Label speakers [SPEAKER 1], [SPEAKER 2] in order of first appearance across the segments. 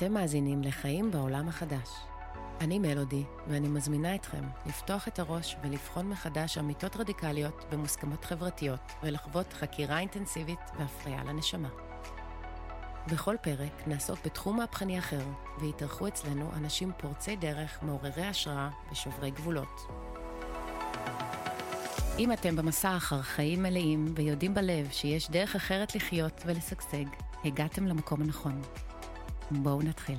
[SPEAKER 1] אתם מאזינים לחיים בעולם החדש. אני מלודי, ואני מזמינה אתכם לפתוח את הראש ולבחון מחדש אמיתות רדיקליות במוסכמות חברתיות, ולחוות חקירה אינטנסיבית והפריה לנשמה. בכל פרק נעסוק בתחום מהפכני אחר, ויתארחו אצלנו אנשים פורצי דרך, מעוררי השראה ושוברי גבולות. אם אתם במסע אחר חיים מלאים ויודעים בלב שיש דרך אחרת לחיות ולשגשג, הגעתם למקום הנכון. בואו נתחיל.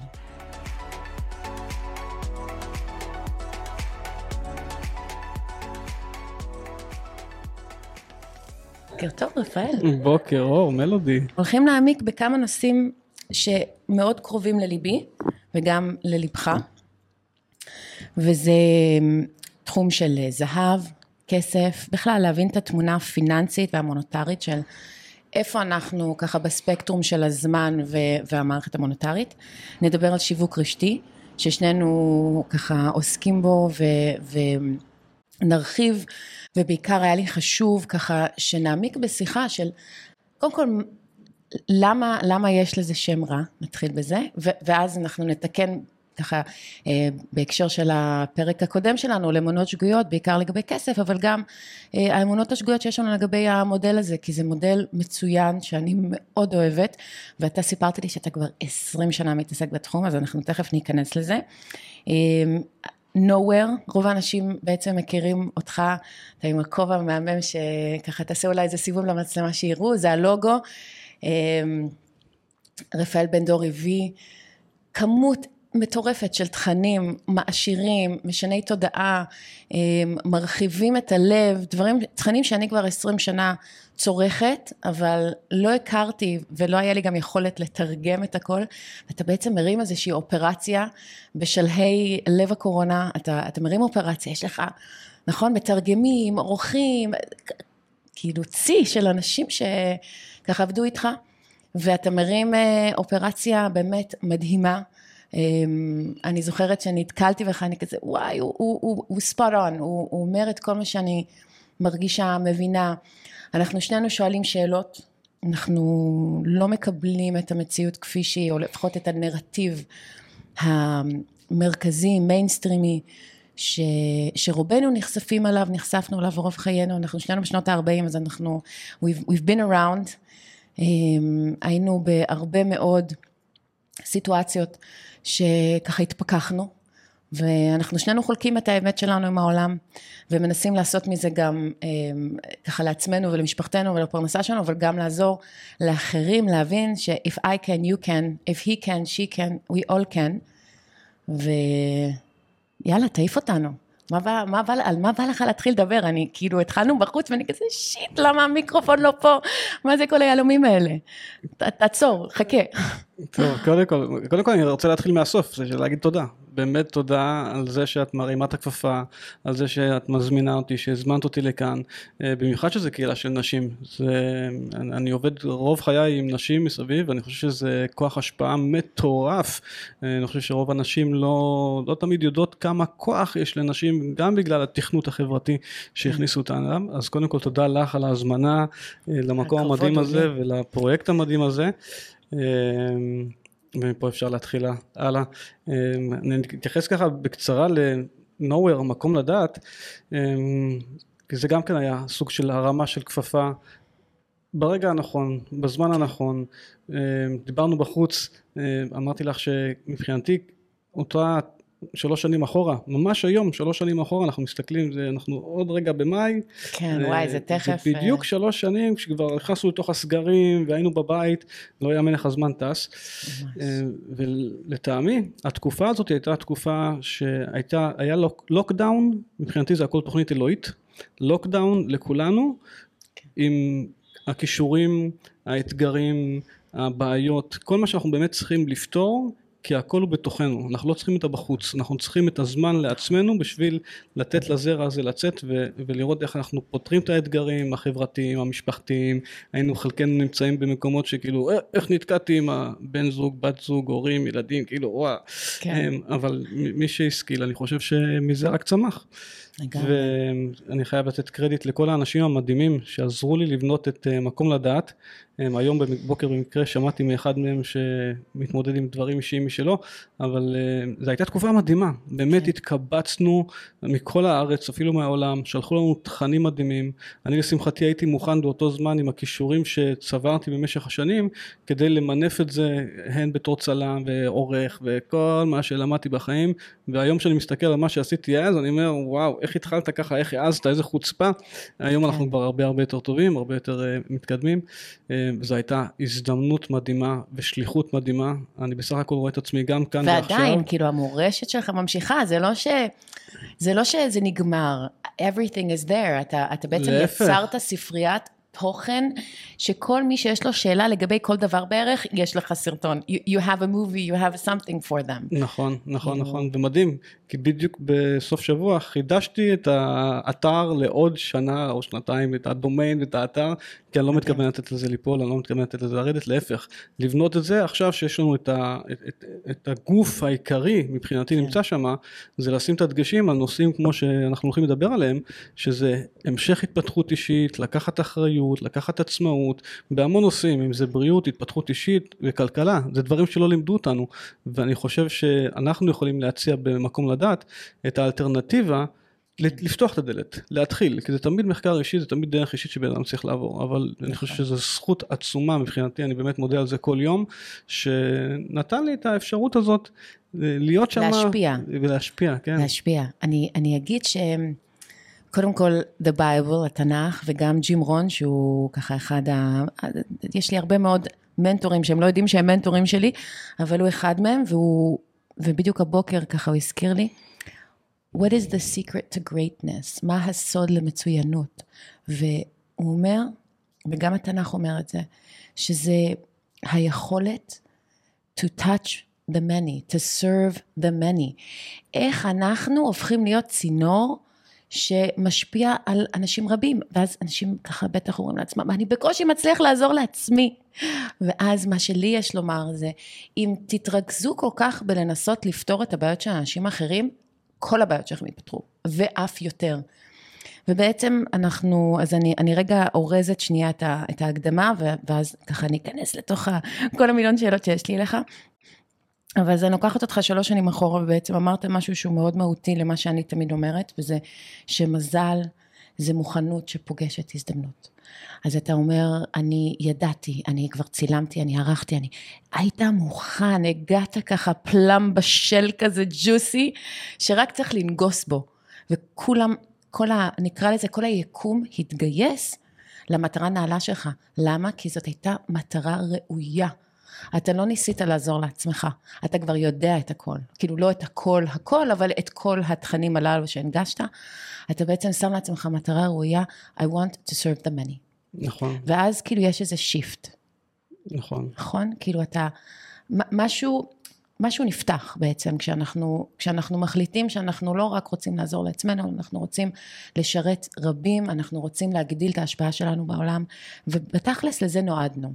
[SPEAKER 1] בוקר טוב, רפאל.
[SPEAKER 2] בוקר אור, מלודי.
[SPEAKER 1] הולכים להעמיק בכמה נושאים שמאוד קרובים לליבי וגם ללבך, וזה תחום של זהב, כסף, בכלל להבין את התמונה הפיננסית והמוניטרית של איפה אנחנו ככה בספקטרום של הזמן והמערכת המוניטרית. נדבר על שיווק רשתי, ששנינו ככה עוסקים בו ונרחיב, ובעיקר היה לי חשוב ככה שנעמיק בשיחה של קודם כל למה, למה יש לזה שם רע, נתחיל בזה, ואז אנחנו נתקן ככה אה, בהקשר של הפרק הקודם שלנו לאמונות שגויות בעיקר לגבי כסף אבל גם אה, האמונות השגויות שיש לנו לגבי המודל הזה כי זה מודל מצוין שאני מאוד אוהבת ואתה סיפרת לי שאתה כבר עשרים שנה מתעסק בתחום אז אנחנו תכף ניכנס לזה. אה, nowhere, רוב האנשים בעצם מכירים אותך, אתה עם הכובע המהמם שככה תעשה אולי איזה סיבוב למצלמה שיראו, זה הלוגו, רפאל בן דור הביא כמות מטורפת של תכנים מעשירים, משני תודעה, אמ, מרחיבים את הלב, דברים, תכנים שאני כבר עשרים שנה צורכת, אבל לא הכרתי ולא היה לי גם יכולת לתרגם את הכל, אתה בעצם מרים איזושהי אופרציה בשלהי לב הקורונה, אתה, אתה מרים אופרציה, יש לך, נכון, מתרגמים, עורכים, כאילו צי של אנשים שככה עבדו איתך, ואתה מרים אה, אופרציה באמת מדהימה. אמ, אני זוכרת שנתקלתי בך, אני כזה, וואי, הוא, הוא, הוא, הוא spot on, הוא, הוא אומר את כל מה שאני מרגישה, מבינה. אנחנו שנינו שואלים שאלות, אנחנו לא מקבלים את המציאות כפי שהיא, או לפחות את הנרטיב המרכזי, מיינסטרימי, ש, שרובנו נחשפים עליו, נחשפנו עליו רוב חיינו, אנחנו שנינו בשנות ה-40 אז אנחנו, we've, we've been around, um, היינו בהרבה מאוד סיטואציות שככה התפכחנו ואנחנו שנינו חולקים את האמת שלנו עם העולם ומנסים לעשות מזה גם אמ, ככה לעצמנו ולמשפחתנו ולפרנסה שלנו אבל גם לעזור לאחרים להבין ש- if I can you can, if he can, she can, we all can. ויאללה תעיף אותנו מה בא, מה על מה בא לך להתחיל לדבר? אני כאילו התחלנו בחוץ ואני כזה שיט למה המיקרופון לא פה? מה זה כל היהלומים האלה? תעצור, חכה.
[SPEAKER 2] טוב, קודם כל, קודם כל אני רוצה להתחיל מהסוף, זה להגיד תודה. באמת תודה על זה שאת מרימה את הכפפה, על זה שאת מזמינה אותי, שהזמנת אותי לכאן, אה, במיוחד שזה קהילה של נשים. זה, אני עובד רוב חיי עם נשים מסביב, ואני חושב שזה כוח השפעה מטורף. אה, אני חושב שרוב הנשים לא, לא תמיד יודעות כמה כוח יש לנשים, גם בגלל התכנות החברתי שהכניסו אותנו. אז קודם כל תודה לך על ההזמנה אה, למקום המדהים הזה ולפרויקט המדהים הזה. אמ, ומפה אפשר להתחיל הלאה. אמ, אני אתייחס ככה בקצרה ל-nowhere, מקום לדעת, אמ, כי זה גם כן היה סוג של הרמה של כפפה ברגע הנכון, בזמן הנכון, דיברנו בחוץ, אמרתי לך שמבחינתי אותה שלוש שנים אחורה, ממש היום, שלוש שנים אחורה, אנחנו מסתכלים, זה, אנחנו עוד רגע במאי.
[SPEAKER 1] כן, וואי, זה תכף...
[SPEAKER 2] זה בדיוק שלוש שנים, כשכבר נכנסנו לתוך הסגרים והיינו בבית, לא יאמן איך הזמן טס. ממש. ולטעמי, התקופה הזאת הייתה תקופה שהייתה, היה לוקדאון, מבחינתי זה הכל תוכנית אלוהית, לוקדאון לכולנו, כן. עם הכישורים, האתגרים, הבעיות, כל מה שאנחנו באמת צריכים לפתור כי הכל הוא בתוכנו, אנחנו לא צריכים את הבחוץ, אנחנו צריכים את הזמן לעצמנו בשביל לתת לזרע הזה לצאת ו- ולראות איך אנחנו פותרים את האתגרים החברתיים, המשפחתיים, היינו חלקנו נמצאים במקומות שכאילו אה, איך נתקעתי עם הבן זוג, בת זוג, הורים, ילדים, כאילו וואו, כן. אבל מי שהשכיל אני חושב שמזה רק צמח. ואני חייב לתת קרדיט לכל האנשים המדהימים שעזרו לי לבנות את אה, מקום לדעת, היום בבוקר במקרה שמעתי מאחד מהם שמתמודד עם דברים אישיים משלו, אבל זו הייתה תקופה מדהימה, באמת כן. התקבצנו מכל הארץ, אפילו מהעולם, שלחו לנו תכנים מדהימים, אני לשמחתי הייתי מוכן באותו זמן עם הכישורים שצברתי במשך השנים, כדי למנף את זה הן בתור צלם ועורך וכל מה שלמדתי בחיים, והיום כשאני מסתכל על מה שעשיתי אז, אני אומר וואו, איך התחלת ככה, איך העזת, איזה חוצפה, היום אנחנו כן. כבר הרבה הרבה יותר טובים, הרבה יותר uh, מתקדמים, uh, זו הייתה הזדמנות מדהימה ושליחות מדהימה, אני בסך הכל רואה את עצמי גם כאן
[SPEAKER 1] ועכשיו. ועדיין, כאילו המורשת שלך ממשיכה, זה לא ש... זה לא שזה נגמר, everything is there, אתה, אתה בעצם להפך. יצרת ספריית תוכן שכל מי שיש לו שאלה לגבי כל דבר בערך, יש לך סרטון. You, you have a movie, you have something for them.
[SPEAKER 2] נכון, נכון, נכון, ומדהים, כי בדיוק בסוף שבוע חידשתי את האתר לעוד שנה או שנתיים, את הדומיין ואת האתר, כי אני לא מתכוון לתת לזה ליפול, אני לא מתכוון לתת לזה לרדת, להפך, לבנות את זה עכשיו שיש לנו את, ה, את, את, את הגוף העיקרי מבחינתי כן. נמצא שם, זה לשים את הדגשים על נושאים כמו שאנחנו הולכים לדבר עליהם, שזה המשך התפתחות אישית, לקחת אחריות, לקחת עצמאות, בהמון נושאים, אם זה בריאות, התפתחות אישית וכלכלה, זה דברים שלא לימדו אותנו, ואני חושב שאנחנו יכולים להציע במקום לדעת את האלטרנטיבה לפתוח את הדלת, להתחיל, כי זה תמיד מחקר אישי, זה תמיד דרך אישית שבן אדם צריך לעבור, אבל אני חושב שזו זכות עצומה מבחינתי, אני באמת מודה על זה כל יום, שנתן לי את האפשרות הזאת אה, להיות שם.
[SPEAKER 1] להשפיע.
[SPEAKER 2] ולהשפיע, כן.
[SPEAKER 1] להשפיע. אני, אני אגיד ש... קודם כל, The Bible, התנ"ך, וגם ג'ים רון, שהוא ככה אחד ה... יש לי הרבה מאוד מנטורים שהם לא יודעים שהם מנטורים שלי, אבל הוא אחד מהם, והוא... ובדיוק הבוקר ככה הוא הזכיר לי, What is the secret to greatness? מה הסוד למצוינות? והוא אומר, וגם התנ"ך אומר את זה, שזה היכולת to touch the many, to serve the many. איך אנחנו הופכים להיות צינור שמשפיע על אנשים רבים, ואז אנשים ככה בטח אומרים לעצמם, אני בקושי מצליח לעזור לעצמי. ואז מה שלי יש לומר זה, אם תתרכזו כל כך בלנסות לפתור את הבעיות של אנשים אחרים, כל הבעיות שלכם ייפתרו, ואף יותר. ובעצם אנחנו, אז אני, אני רגע אורזת שנייה את, ה, את ההקדמה, ואז ככה אני אכנס לתוך ה, כל המיליון שאלות שיש לי אליך. אבל אז אני לוקחת אותך שלוש שנים אחורה, ובעצם אמרת משהו שהוא מאוד מהותי למה שאני תמיד אומרת, וזה שמזל זה מוכנות שפוגשת הזדמנות. אז אתה אומר, אני ידעתי, אני כבר צילמתי, אני ערכתי, אני... היית מוכן, הגעת ככה פלם בשל כזה ג'וסי, שרק צריך לנגוס בו. וכולם, כל ה... נקרא לזה, כל היקום התגייס למטרה נעלה שלך. למה? כי זאת הייתה מטרה ראויה. אתה לא ניסית לעזור לעצמך, אתה כבר יודע את הכל. כאילו לא את הכל הכל, אבל את כל התכנים הללו שהנגשת. אתה בעצם שם לעצמך מטרה ראויה, I want to serve the many.
[SPEAKER 2] נכון.
[SPEAKER 1] ואז כאילו יש איזה shift.
[SPEAKER 2] נכון.
[SPEAKER 1] נכון? כאילו אתה, משהו, משהו נפתח בעצם כשאנחנו, כשאנחנו מחליטים שאנחנו לא רק רוצים לעזור לעצמנו, אנחנו רוצים לשרת רבים, אנחנו רוצים להגדיל את ההשפעה שלנו בעולם, ובתכלס לזה נועדנו.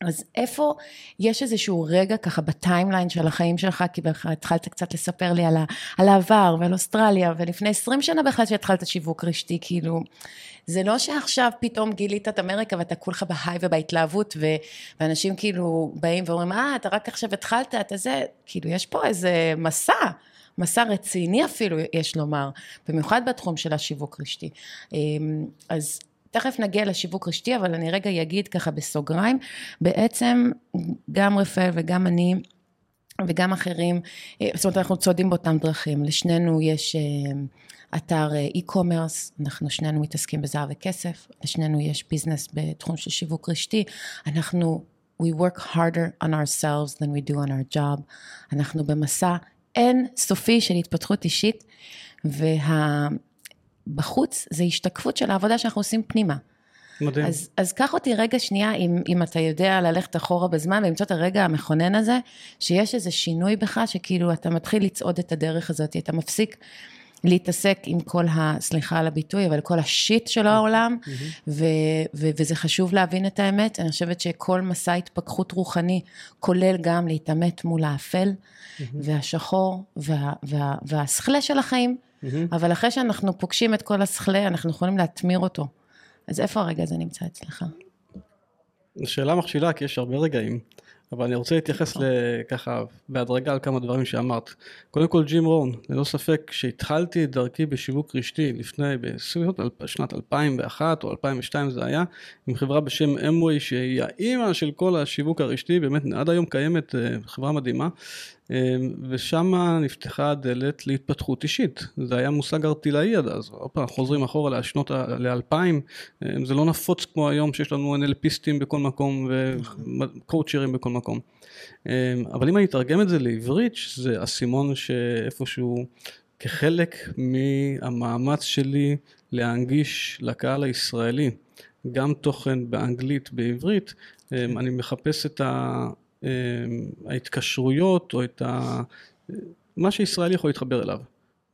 [SPEAKER 1] אז איפה יש איזשהו רגע ככה ב timeline של החיים שלך, כי בכלל התחלת קצת לספר לי על, ה, על העבר ועל אוסטרליה, ולפני 20 שנה בכלל שהתחלת שיווק רשתי, כאילו, זה לא שעכשיו פתאום גילית את אמריקה ואתה כולך בהיי ובהתלהבות, ו, ואנשים כאילו באים ואומרים, אה, אתה רק עכשיו התחלת, אתה זה, כאילו, יש פה איזה מסע. מסע רציני אפילו, יש לומר, במיוחד בתחום של השיווק רשתי. אמ, אז תכף נגיע לשיווק רשתי, אבל אני רגע אגיד ככה בסוגריים, בעצם גם רפאל וגם אני וגם אחרים, אה, זאת אומרת אנחנו צועדים באותם דרכים, לשנינו יש אה, אתר אה, e-commerce, אנחנו שנינו מתעסקים בזהב וכסף, לשנינו יש ביזנס בתחום של שיווק רשתי, אנחנו we work harder on ourselves than we do on our job, אנחנו במסע אין סופי של התפתחות אישית, וה... בחוץ זה השתקפות של העבודה שאנחנו עושים פנימה.
[SPEAKER 2] מדהים.
[SPEAKER 1] אז, אז קח אותי רגע שנייה, אם, אם אתה יודע ללכת אחורה בזמן ולמצוא את הרגע המכונן הזה, שיש איזה שינוי בך, שכאילו אתה מתחיל לצעוד את הדרך הזאת, אתה מפסיק להתעסק עם כל ה... סליחה על הביטוי, אבל כל השיט של העולם, ו, ו, וזה חשוב להבין את האמת. אני חושבת שכל מסע התפכחות רוחני כולל גם להתעמת מול האפל והשחור וה, וה, והשכלה של החיים. Mm-hmm. אבל אחרי שאנחנו פוגשים את כל הסכלה, אנחנו יכולים להטמיר אותו. אז איפה הרגע הזה נמצא אצלך?
[SPEAKER 2] שאלה מכשילה כי יש הרבה רגעים. אבל אני רוצה להתייחס ככה בהדרגה על כמה דברים שאמרת. קודם כל ג'ים רון, ללא ספק כשהתחלתי את דרכי בשיווק רשתי לפני, בשנת 2001 או 2002 זה היה, עם חברה בשם אמווי שהיא האימא של כל השיווק הרשתי, באמת עד היום קיימת אה, חברה מדהימה, ושם נפתחה הדלת להתפתחות אישית. זה היה מושג ארטילאי עד אז, עוד פעם חוזרים אחורה לשנות ל-2000, אמ, זה לא נפוץ כמו היום שיש לנו NLPיסטים בכל מקום וקואוצ'רים בכל מקום. אמ, אבל אם אני אתרגם את זה לעברית, זה אסימון שאיפשהו כחלק מהמאמץ שלי להנגיש לקהל הישראלי גם תוכן באנגלית, בעברית, אני מחפש את ה... אמ, ההתקשרויות או את ה... מה שישראל יכול להתחבר אליו.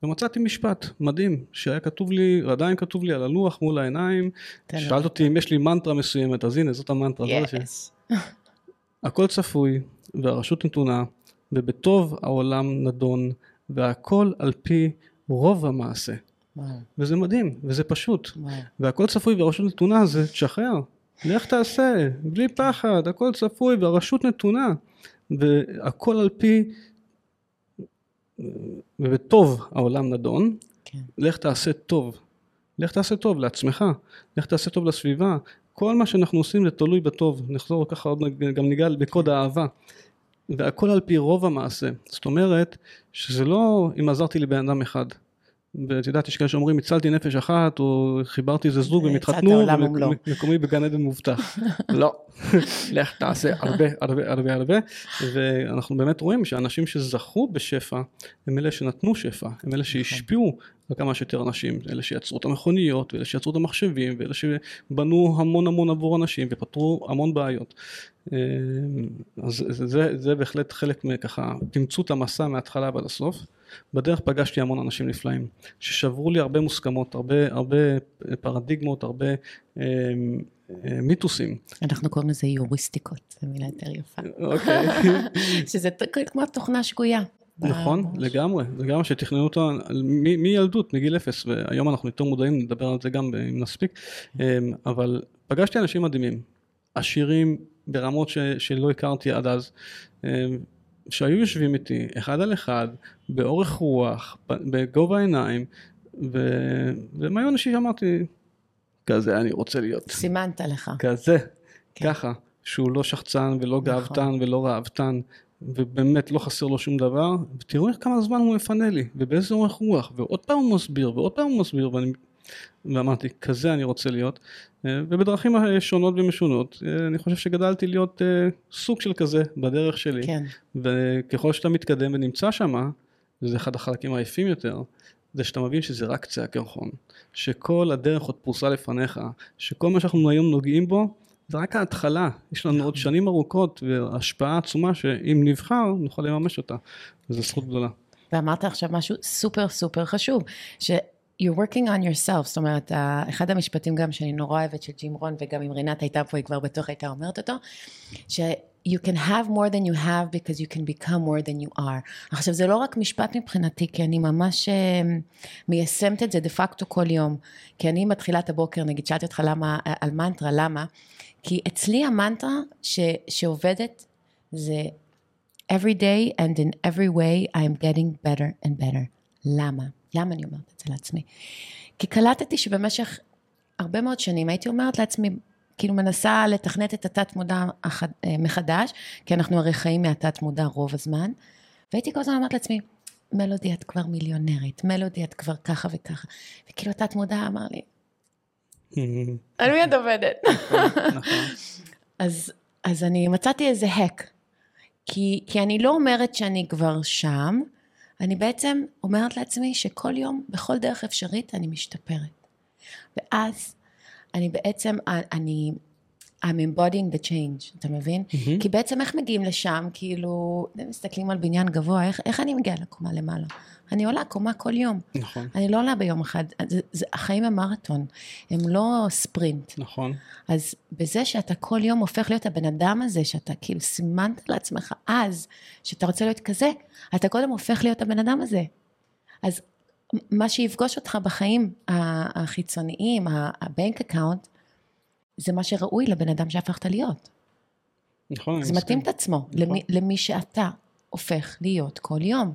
[SPEAKER 2] ומצאתי משפט מדהים שהיה כתוב לי, ועדיין כתוב לי על הלוח מול העיניים, שאלת אותי אם יש לי מנטרה מסוימת, אז הנה זאת המנטרה.
[SPEAKER 1] Yes.
[SPEAKER 2] הכל צפוי והרשות נתונה ובטוב העולם נדון והכל על פי רוב המעשה. וזה מדהים וזה פשוט. והכל צפוי והרשות נתונה זה תשחרר, לך תעשה, בלי פחד, הכל צפוי והרשות נתונה, והכל על פי, ובטוב העולם נדון, כן. לך תעשה טוב, לך תעשה טוב לעצמך, לך תעשה טוב לסביבה, כל מה שאנחנו עושים זה תלוי בטוב, נחזור ככה עוד גם ניגע בקוד האהבה, והכל על פי רוב המעשה, זאת אומרת שזה לא אם עזרתי לבן אדם אחד, ואת יודעת, יש כאלה שאומרים, הצלתי נפש אחת, או חיברתי איזה זוג והם התחתנו, ומקומי בגן עדן מובטח. לא, לך תעשה הרבה הרבה הרבה הרבה, ואנחנו באמת רואים שאנשים שזכו בשפע, הם אלה שנתנו שפע, הם אלה שהשפיעו על כמה שיותר אנשים, אלה שיצרו את המכוניות, ואלה שיצרו את המחשבים, ואלה שבנו המון המון עבור אנשים ופתרו המון בעיות. אה, אז זה, זה, זה בהחלט חלק מככה, תמצאו את המסע מההתחלה ועד הסוף. בדרך פגשתי המון אנשים נפלאים, ששברו לי הרבה מוסכמות, הרבה, הרבה פרדיגמות, הרבה אה, אה, מיתוסים.
[SPEAKER 1] אנחנו קוראים לזה יוריסטיקות, זו מילה יותר יפה.
[SPEAKER 2] אוקיי.
[SPEAKER 1] שזה כמו תוכנה שגויה.
[SPEAKER 2] נכון, לגמרי, לגמרי שתכננו אותו מילדות, מגיל אפס, והיום אנחנו יותר מודעים, נדבר על זה גם אם נספיק, אה, אבל פגשתי אנשים מדהימים, עשירים ברמות ש, שלא הכרתי עד אז, אה, שהיו יושבים איתי אחד על אחד, באורך רוח, בגובה העיניים, ו... והם היו אנשים שאמרתי, כזה אני רוצה להיות.
[SPEAKER 1] סימנת לך.
[SPEAKER 2] כזה, כן. ככה, שהוא לא שחצן ולא נכון. גאוותן ולא ראוותן, ובאמת לא חסר לו שום דבר, ותראו איך כמה זמן הוא מפנה לי, ובאיזה אורך רוח, ועוד פעם הוא מסביר, ועוד פעם הוא מסביר, ואני... ואמרתי, כזה אני רוצה להיות, אה, ובדרכים שונות ומשונות, אה, אני חושב שגדלתי להיות אה, סוג של כזה בדרך שלי,
[SPEAKER 1] כן.
[SPEAKER 2] וככל שאתה מתקדם ונמצא שמה, וזה אחד החלקים היפים יותר, זה שאתה מבין שזה רק קצה הקרחון, שכל הדרך עוד פרוסה לפניך, שכל מה שאנחנו היום נוגעים בו, זה רק ההתחלה, יש לנו עוד שנים ארוכות והשפעה עצומה שאם נבחר נוכל לממש אותה, וזו זכות גדולה.
[SPEAKER 1] ואמרת עכשיו משהו סופר סופר חשוב, ש... you're working on yourself, זאת אומרת, אחד המשפטים גם שאני נורא אוהבת של ג'ים רון, וגם אם רינת הייתה פה, היא כבר בטוח הייתה אומרת אותו, ש- you can have more than you have because you can become more than you are. עכשיו זה לא רק משפט מבחינתי, כי אני ממש אה, מיישמת את זה דה פקטו כל יום. כי אני מתחילת הבוקר, נגיד שאלתי אותך למה, על מנטרה, למה? כי אצלי המנטרה ש, שעובדת זה every day and in every way I am getting better and better. למה? למה אני אומרת את זה לעצמי? כי קלטתי שבמשך הרבה מאוד שנים הייתי אומרת לעצמי, כאילו מנסה לתכנת את התת מודע אה, מחדש, כי אנחנו הרי חיים מהתת מודע רוב הזמן, והייתי כל הזמן אומרת לעצמי, מלודי את כבר מיליונרית, מלודי את כבר ככה וככה, וכאילו התת מודע אמר לי, על מי את עובדת? נכון. אז, אני מצאתי איזה hack, כי, כי אני לא אומרת שאני כבר שם, אני בעצם אומרת לעצמי שכל יום, בכל דרך אפשרית, אני משתפרת. ואז אני בעצם, אני, I'm embodying the change, אתה מבין? Mm-hmm. כי בעצם איך מגיעים לשם, כאילו, אתם מסתכלים על בניין גבוה, איך, איך אני מגיעה לקומה למעלה? אני עולה קומה כל יום.
[SPEAKER 2] נכון.
[SPEAKER 1] אני לא עולה ביום אחד, זה, זה, החיים הם מרתון, הם לא ספרינט.
[SPEAKER 2] נכון.
[SPEAKER 1] אז בזה שאתה כל יום הופך להיות הבן אדם הזה, שאתה כאילו סימנת לעצמך אז, שאתה רוצה להיות כזה, אתה קודם הופך להיות הבן אדם הזה. אז מה שיפגוש אותך בחיים החיצוניים, ה bank account, זה מה שראוי לבן אדם שהפכת להיות.
[SPEAKER 2] נכון,
[SPEAKER 1] זה. מתאים את עצמו
[SPEAKER 2] נכון.
[SPEAKER 1] למי, למי שאתה הופך להיות כל יום.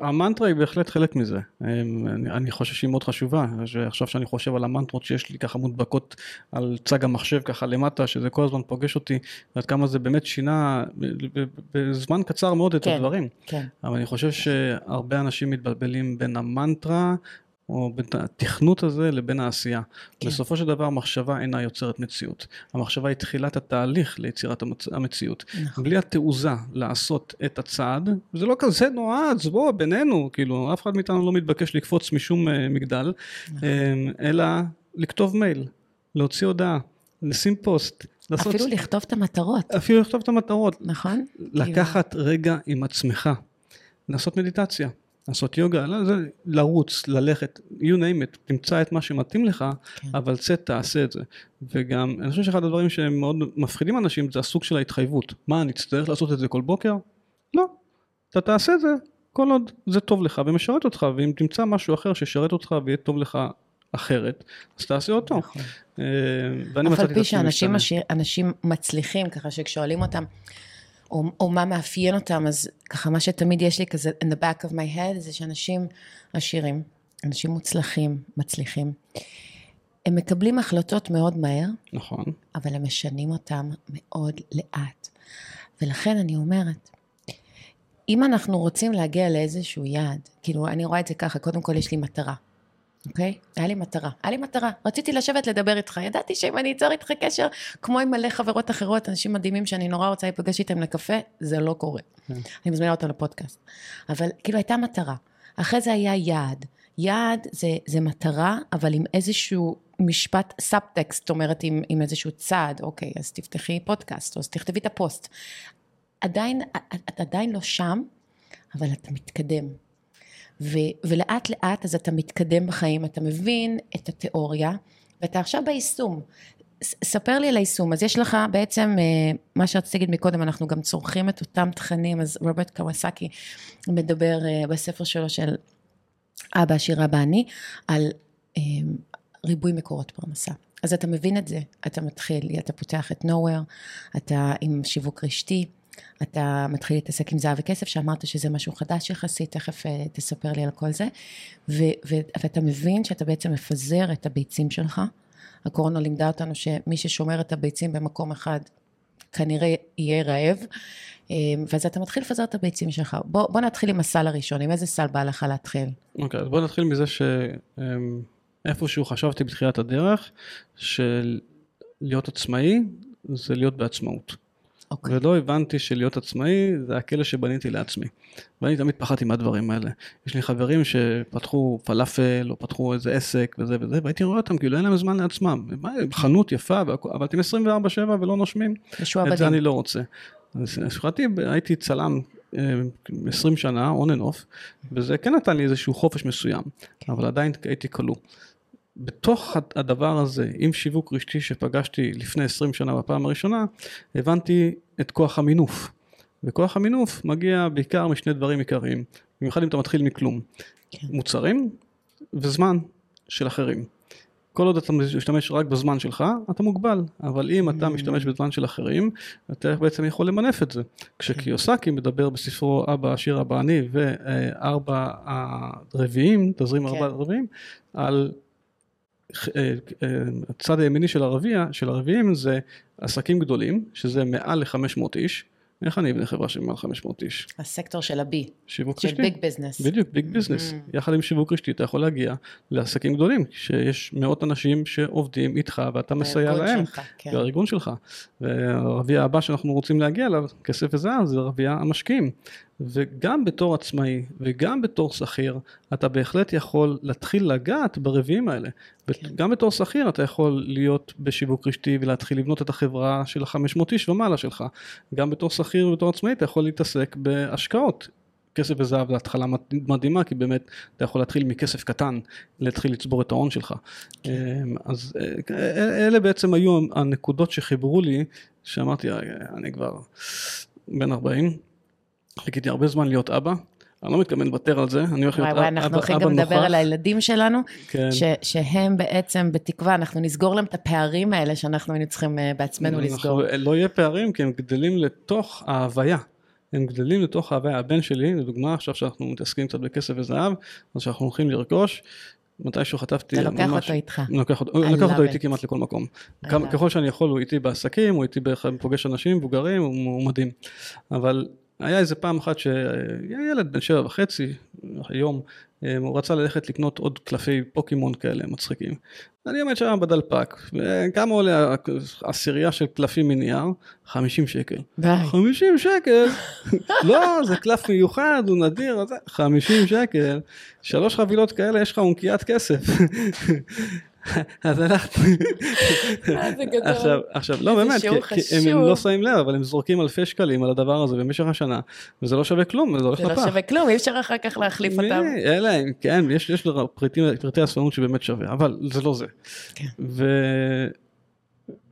[SPEAKER 2] המנטרה היא בהחלט חלק מזה. אני, אני חושב שהיא מאוד חשובה. עכשיו שאני חושב על המנטרות שיש לי ככה מודבקות על צג המחשב ככה למטה, שזה כל הזמן פוגש אותי, ועד כמה זה באמת שינה בזמן קצר מאוד את
[SPEAKER 1] כן.
[SPEAKER 2] הדברים.
[SPEAKER 1] כן.
[SPEAKER 2] אבל אני חושב שהרבה אנשים מתבלבלים בין המנטרה, או בין התכנות הזה לבין העשייה.
[SPEAKER 1] כן.
[SPEAKER 2] בסופו של דבר מחשבה אינה יוצרת מציאות. המחשבה היא תחילת התהליך ליצירת המצ... המציאות.
[SPEAKER 1] נכון.
[SPEAKER 2] בלי התעוזה לעשות את הצעד, זה לא כזה נועד, זה בוא, בינינו, כאילו, אף אחד מאיתנו לא מתבקש לקפוץ משום uh, מגדל,
[SPEAKER 1] נכון.
[SPEAKER 2] um, אלא לכתוב מייל, להוציא הודעה, לשים פוסט, לעשות...
[SPEAKER 1] אפילו לכתוב את המטרות,
[SPEAKER 2] אפילו לכתוב את המטרות,
[SPEAKER 1] נכון?
[SPEAKER 2] לקחת רגע עם עצמך, לעשות מדיטציה, לעשות יוגה, לא, זה, לרוץ, ללכת, you name it, תמצא את מה שמתאים לך,
[SPEAKER 1] כן.
[SPEAKER 2] אבל צא תעשה את זה. וגם, אני חושב שאחד הדברים שהם מאוד מפחידים אנשים זה הסוג של ההתחייבות. מה, אני אצטרך לעשות את זה כל בוקר? לא. אתה תעשה את זה כל עוד זה טוב לך ומשרת אותך, ואם תמצא משהו אחר שישרת אותך ויהיה טוב לך אחרת, אז תעשה אותו.
[SPEAKER 1] נכון.
[SPEAKER 2] אה, ואני
[SPEAKER 1] אף
[SPEAKER 2] מצאתי
[SPEAKER 1] על
[SPEAKER 2] את
[SPEAKER 1] פי
[SPEAKER 2] עצמי
[SPEAKER 1] שאנשים
[SPEAKER 2] משתנה.
[SPEAKER 1] משיר, אנשים מצליחים, ככה שכשואלים אותם, או, או מה מאפיין אותם, אז ככה מה שתמיד יש לי כזה in the back of my head, זה שאנשים עשירים, אנשים מוצלחים, מצליחים, הם מקבלים החלטות מאוד מהר,
[SPEAKER 2] נכון.
[SPEAKER 1] אבל הם משנים אותם מאוד לאט. ולכן אני אומרת, אם אנחנו רוצים להגיע לאיזשהו יעד, כאילו אני רואה את זה ככה, קודם כל יש לי מטרה, אוקיי? היה לי מטרה, היה לי מטרה, רציתי לשבת לדבר איתך, ידעתי שאם אני אצור איתך קשר, כמו עם מלא חברות אחרות, אנשים מדהימים שאני נורא רוצה להיפגש איתם לקפה, זה לא קורה.
[SPEAKER 2] כן.
[SPEAKER 1] אני מזמינה אותם לפודקאסט. אבל כאילו הייתה מטרה, אחרי זה היה יעד. יעד זה, זה מטרה, אבל עם איזשהו משפט סאבטקסט, זאת אומרת עם, עם איזשהו צעד, אוקיי, אז תפתחי פודקאסט, או אז תכתבי את הפוסט. עדיין, את, את עדיין לא שם, אבל אתה מתקדם. ו, ולאט לאט אז אתה מתקדם בחיים, אתה מבין את התיאוריה, ואתה עכשיו ביישום. ספר לי על היישום, אז יש לך בעצם, אה, מה שרציתי להגיד מקודם, אנחנו גם צורכים את אותם תכנים, אז רוברט קוואסקי מדבר אה, בספר שלו של אבא עשיר אבא אני, על אה, ריבוי מקורות פרנסה. אז אתה מבין את זה, אתה מתחיל, אתה פותח את nowhere, אתה עם שיווק רשתי, אתה מתחיל להתעסק עם זהב וכסף, שאמרת שזה משהו חדש יחסית, תכף אה, תספר לי על כל זה, ו- ו- ואתה מבין שאתה בעצם מפזר את הביצים שלך. הקורונה לימדה אותנו שמי ששומר את הביצים במקום אחד, כנראה יהיה רעב, אה, ואז אתה מתחיל לפזר את הביצים שלך. בוא, בוא נתחיל עם הסל הראשון, עם איזה סל בא לך להתחיל?
[SPEAKER 2] אוקיי, אז בוא נתחיל מזה שאיפשהו חשבתי בתחילת הדרך, שלהיות עצמאי זה להיות בעצמאות.
[SPEAKER 1] אוקיי.
[SPEAKER 2] ולא הבנתי שלהיות עצמאי זה הכלא שבניתי לעצמי. ואני תמיד פחדתי מהדברים האלה. יש לי חברים שפתחו פלאפל או פתחו איזה עסק וזה וזה, והייתי רואה אותם כאילו אין להם זמן לעצמם. חנות יפה, אבל אתם 24/7 ולא נושמים, את זה
[SPEAKER 1] משועבדים.
[SPEAKER 2] אני לא רוצה. אז החלטתי, הייתי צלם אה, 20 שנה, on and off, וזה כן נתן לי איזשהו חופש מסוים,
[SPEAKER 1] כן.
[SPEAKER 2] אבל עדיין הייתי כלוא. בתוך הדבר הזה, עם שיווק רשתי שפגשתי לפני 20 שנה בפעם הראשונה, הבנתי את כוח המינוף. וכוח המינוף מגיע בעיקר משני דברים עיקריים, במיוחד אם אתה מתחיל מכלום.
[SPEAKER 1] כן.
[SPEAKER 2] מוצרים וזמן של אחרים. כל עוד אתה משתמש רק בזמן שלך, אתה מוגבל, אבל אם אתה
[SPEAKER 1] Mm.
[SPEAKER 2] משתמש בזמן של אחרים, אתה בעצם יכול למנף את זה. כשקיוסאקי מדבר בספרו אבא עשיר אבא עני וארבע הרביעים, תזרים
[SPEAKER 1] כן.
[SPEAKER 2] ארבע הרביעים, על הצד הימיני של הרביע, של הרביעים זה עסקים גדולים, שזה מעל ל-500 איש. איך אני אבנה חברה של מעל 500 איש?
[SPEAKER 1] הסקטור של ה-B,
[SPEAKER 2] שיווק
[SPEAKER 1] של
[SPEAKER 2] רשתי.
[SPEAKER 1] Big business.
[SPEAKER 2] בדיוק, big business. יחד עם שיווק רשתי אתה יכול להגיע לעסקים גדולים, שיש מאות אנשים שעובדים איתך ואתה מסייע
[SPEAKER 1] הארגון
[SPEAKER 2] להם.
[SPEAKER 1] שלך, כן.
[SPEAKER 2] והארגון שלך. והרביע הבא שאנחנו רוצים להגיע אליו, כסף וזהב, זה רביע המשקיעים. וגם בתור עצמאי וגם בתור שכיר, אתה בהחלט יכול להתחיל לגעת ברביעים האלה.
[SPEAKER 1] כן.
[SPEAKER 2] גם בתור שכיר אתה יכול להיות בשיווק רשתי ולהתחיל לבנות את החברה של ה-500 איש ומעלה שלך. גם בתור שכיר ובתור עצמאי אתה יכול להתעסק בהשקעות. כסף וזהב זה התחלה מדהימה כי באמת אתה יכול להתחיל מכסף קטן להתחיל לצבור את ההון שלך. אמ, אז אה, אלה בעצם היו הנקודות שחיברו לי שאמרתי "רגע, אני כבר בן 40 חיכיתי הרבה זמן להיות אבא אני לא מתכוון לוותר על זה, אני הולך
[SPEAKER 1] וואי וואי, אנחנו הולכים גם לדבר על הילדים שלנו,
[SPEAKER 2] כן.
[SPEAKER 1] ש, שהם בעצם, בתקווה, אנחנו נסגור להם את הפערים האלה שאנחנו היינו צריכים אה, בעצמנו לסגור.
[SPEAKER 2] לא יהיה פערים, כי הם גדלים לתוך ההוויה. הם גדלים לתוך ההוויה. הבן שלי, לדוגמה, עכשיו שאנחנו מתעסקים קצת בכסף וזהב, אז שאנחנו הולכים לרכוש, מתישהו חטפתי
[SPEAKER 1] אתה לוקח אותו איתך.
[SPEAKER 2] אני לוקח אני לוקח אותו איתי כמעט לכל מקום. ככל שאני יכול, הוא איתי בעסקים, הוא איתי פוגש אנשים מבוגרים, הוא מדהים. אבל היה איזה פעם אחת שילד בן שבע וחצי, היום, אה, הוא רצה ללכת לקנות עוד קלפי פוקימון כאלה מצחיקים. אני עומד שם בדלפק, וכמה עולה עשירייה של קלפים מנייר? 50 שקל.
[SPEAKER 1] די.
[SPEAKER 2] 50 שקל? לא, זה קלף מיוחד, הוא נדיר, 50 שקל. שלוש חבילות כאלה, יש לך עונקיית כסף. אז אנחנו... עכשיו, עכשיו, לא באמת, כי הם לא שמים לב, אבל הם זורקים אלפי שקלים על הדבר הזה במשך השנה, וזה לא שווה כלום, זה הולך לפח.
[SPEAKER 1] זה לא שווה כלום, אי אפשר אחר כך להחליף אותם.
[SPEAKER 2] אלא אם, כן, יש פרטי אספנות שבאמת שווה, אבל זה לא זה.
[SPEAKER 1] כן.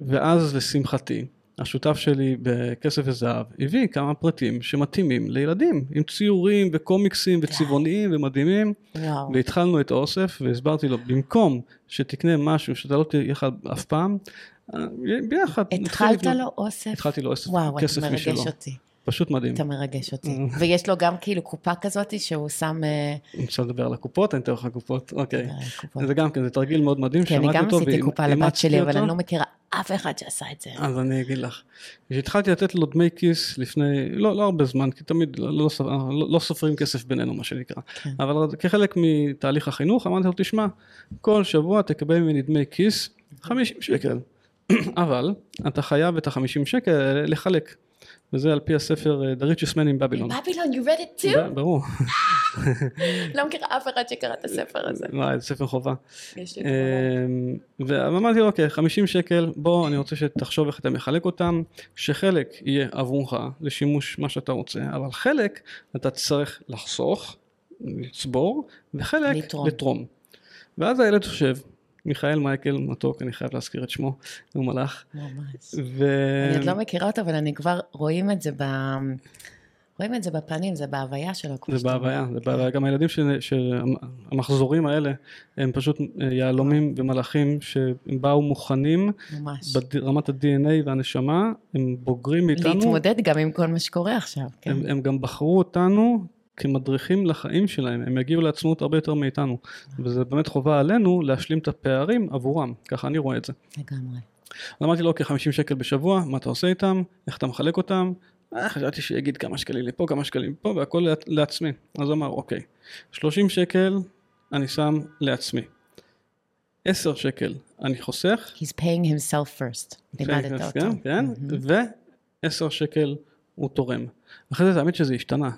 [SPEAKER 2] ואז לשמחתי, השותף שלי בכסף וזהב הביא כמה פרטים שמתאימים לילדים עם ציורים וקומיקסים וצבעוניים ומדהימים
[SPEAKER 1] וואו.
[SPEAKER 2] והתחלנו את האוסף והסברתי לו במקום שתקנה משהו שאתה לא תהיה לך אף פעם ביחד
[SPEAKER 1] התחלת לו אוסף?
[SPEAKER 2] התחלתי לו אוסף
[SPEAKER 1] וואו,
[SPEAKER 2] כסף משלו
[SPEAKER 1] מרגש אותי.
[SPEAKER 2] פשוט מדהים.
[SPEAKER 1] אתה מרגש אותי. ויש לו גם כאילו קופה כזאת שהוא שם... אה,
[SPEAKER 2] אפשר לדבר על הקופות? אני אתן לך קופות, אוקיי. זה גם כן, זה תרגיל מאוד מדהים,
[SPEAKER 1] כי אני
[SPEAKER 2] שמעתי
[SPEAKER 1] גם
[SPEAKER 2] אותו
[SPEAKER 1] עשיתי קופה לבת שלי, אבל
[SPEAKER 2] אותו.
[SPEAKER 1] אני לא מכירה אף אחד שעשה את זה.
[SPEAKER 2] אז אני אגיד לך, כשהתחלתי לתת לו דמי כיס לפני, לא, לא הרבה זמן, כי תמיד לא, לא, לא, סופרים כסף בינינו מה שנקרא,
[SPEAKER 1] כן.
[SPEAKER 2] אבל כחלק מתהליך החינוך אמרתי לו תשמע, כל שבוע תקבל ממני דמי כיס 50 שקל, אבל אתה חייב את ה-50 שקל לחלק, וזה על פי הספר אה, The Richest Man in Babylon.
[SPEAKER 1] בבילון, you read it too?
[SPEAKER 2] ב- ברור,
[SPEAKER 1] לא מכירה אף אחד שקרא את הספר הזה.
[SPEAKER 2] וואי, זה ספר חובה.
[SPEAKER 1] יש לי.
[SPEAKER 2] אמ, ואמרתי לו, אוקיי, 50 שקל, בוא, אני רוצה שתחשוב איך אתה מחלק אותם, שחלק יהיה עבורך לשימוש מה שאתה רוצה, אבל חלק אתה צריך לחסוך, לצבור, וחלק.
[SPEAKER 1] לתרום.
[SPEAKER 2] ואז הילד חושב, מיכאל מייקל מתוק, אני חייב להזכיר את שמו, הוא מלאך.
[SPEAKER 1] ממש.
[SPEAKER 2] ו...
[SPEAKER 1] אני עוד לא מכירה אותו, אבל אני כבר רואים את זה ב... רואים את זה בפנים, זה בהוויה שלו.
[SPEAKER 2] זה. בהוויה, זה בהוויה, גם הילדים שהמחזורים האלה הם פשוט אה, יהלומים ומלאכים שהם באו מוכנים
[SPEAKER 1] ממש.
[SPEAKER 2] ברמת ה-DNA והנשמה, הם בוגרים מאיתנו,
[SPEAKER 1] להתמודד גם עם כל מה שקורה עכשיו. כן.
[SPEAKER 2] הם, הם גם בחרו אותנו כמדריכים לחיים שלהם, הם הגיעו לעצמאות הרבה יותר מאיתנו, וזה באמת חובה עלינו להשלים את הפערים עבורם, ככה אני רואה את זה.
[SPEAKER 1] לגמרי.
[SPEAKER 2] אז אמרתי לו, אוקיי, 50 שקל בשבוע, מה אתה עושה איתם, איך אתה מחלק אותם, אה, חשבתי שיגיד כמה שקלים לפה, כמה שקלים פה, והכל לעצ- לעצמי. אז אמר, אוקיי, 30 שקל אני שם לעצמי. 10 שקל אני חוסך,
[SPEAKER 1] He's paying himself first. לימדת אותו.
[SPEAKER 2] כן, כן, ו-10 שקל הוא תורם. אחרי זה האמת שזה השתנה.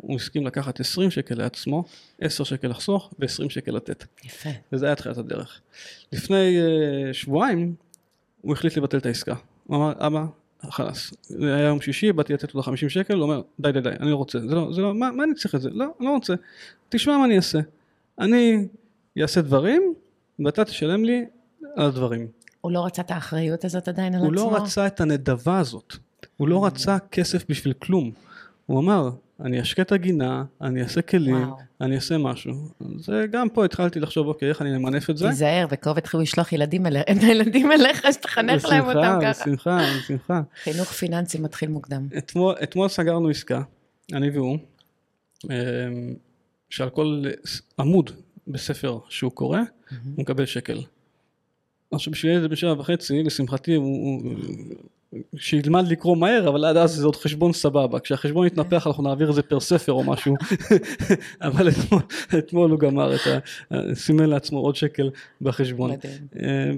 [SPEAKER 2] הוא הסכים לקחת 20 שקל לעצמו, 10 שקל לחסוך ו-20 שקל לתת.
[SPEAKER 1] יפה.
[SPEAKER 2] וזה היה תחילת הדרך. לפני uh, שבועיים הוא החליט לבטל את העסקה. הוא אמר, אבא, חלאס. זה היה יום שישי, באתי לתת לו 50 שקל, הוא אומר, די די די, אני לא רוצה, זה לא, זה לא, מה, מה אני צריך את זה? לא, אני לא רוצה. תשמע מה אני אעשה. אני אעשה דברים, ואתה תשלם לי על הדברים.
[SPEAKER 1] הוא לא רצה את האחריות הזאת עדיין על
[SPEAKER 2] הוא
[SPEAKER 1] עצמו?
[SPEAKER 2] לא רצה את הנדבה הזאת. הוא לא רצה כסף בשביל כלום. הוא אמר, אני אשקה את הגינה, אני אעשה כלים,
[SPEAKER 1] וואו.
[SPEAKER 2] אני אעשה משהו. זה גם פה התחלתי לחשוב, אוקיי, איך אני ממנף את זה?
[SPEAKER 1] תיזהר, בקרוב יתחילו לשלוח ילדים אל- את הילדים אליך, שתחנך להם אותם
[SPEAKER 2] בשמחה,
[SPEAKER 1] ככה.
[SPEAKER 2] בשמחה, בשמחה.
[SPEAKER 1] חינוך פיננסי מתחיל מוקדם.
[SPEAKER 2] אתמול, אתמול סגרנו עסקה, אני והוא, אמ, שעל כל עמוד בספר שהוא קורא, הוא מקבל שקל. עכשיו בשביל ילד בן שבע וחצי, לשמחתי, הוא, הוא, שילמד לקרוא מהר, אבל עד אז זה עוד חשבון סבבה. כשהחשבון יתנפח אנחנו נעביר את זה פר ספר או משהו. אבל אתמול, אתמול הוא גמר את ה... סימן לעצמו עוד שקל בחשבון. אה,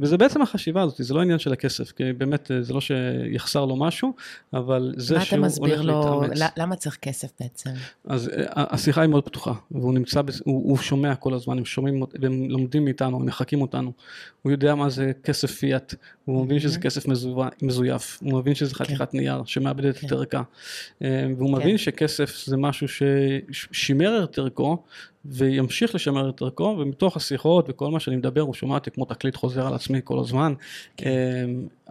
[SPEAKER 2] וזה בעצם החשיבה הזאת, זה לא עניין של הכסף, כי באמת אה, זה לא שיחסר לו משהו, אבל זה
[SPEAKER 1] מה אתה
[SPEAKER 2] שהוא
[SPEAKER 1] מסביר
[SPEAKER 2] הולך
[SPEAKER 1] לו,
[SPEAKER 2] להתאמץ.
[SPEAKER 1] למה צריך כסף בעצם?
[SPEAKER 2] אז אה, השיחה היא מאוד פתוחה, והוא נמצא, הוא, הוא שומע כל הזמן, הם שומעים, והם לומדים מאיתנו, הם מחקים אותנו. הוא יודע מה זה כסף פיאט, הוא מבין שזה כסף מזו- מזויף, הוא מבין שזה חתיכת נייר שמאבדת את
[SPEAKER 1] כן.
[SPEAKER 2] ערכה. אה, והוא מבין שכסף זה משהו ששימר את ערכו, וימשיך לשמר את ערכו, ומתוך השיחות וכל מה שאני מדבר, הוא שומע אותי כמו תקליט חוזר על עצמי כל הזמן. אה,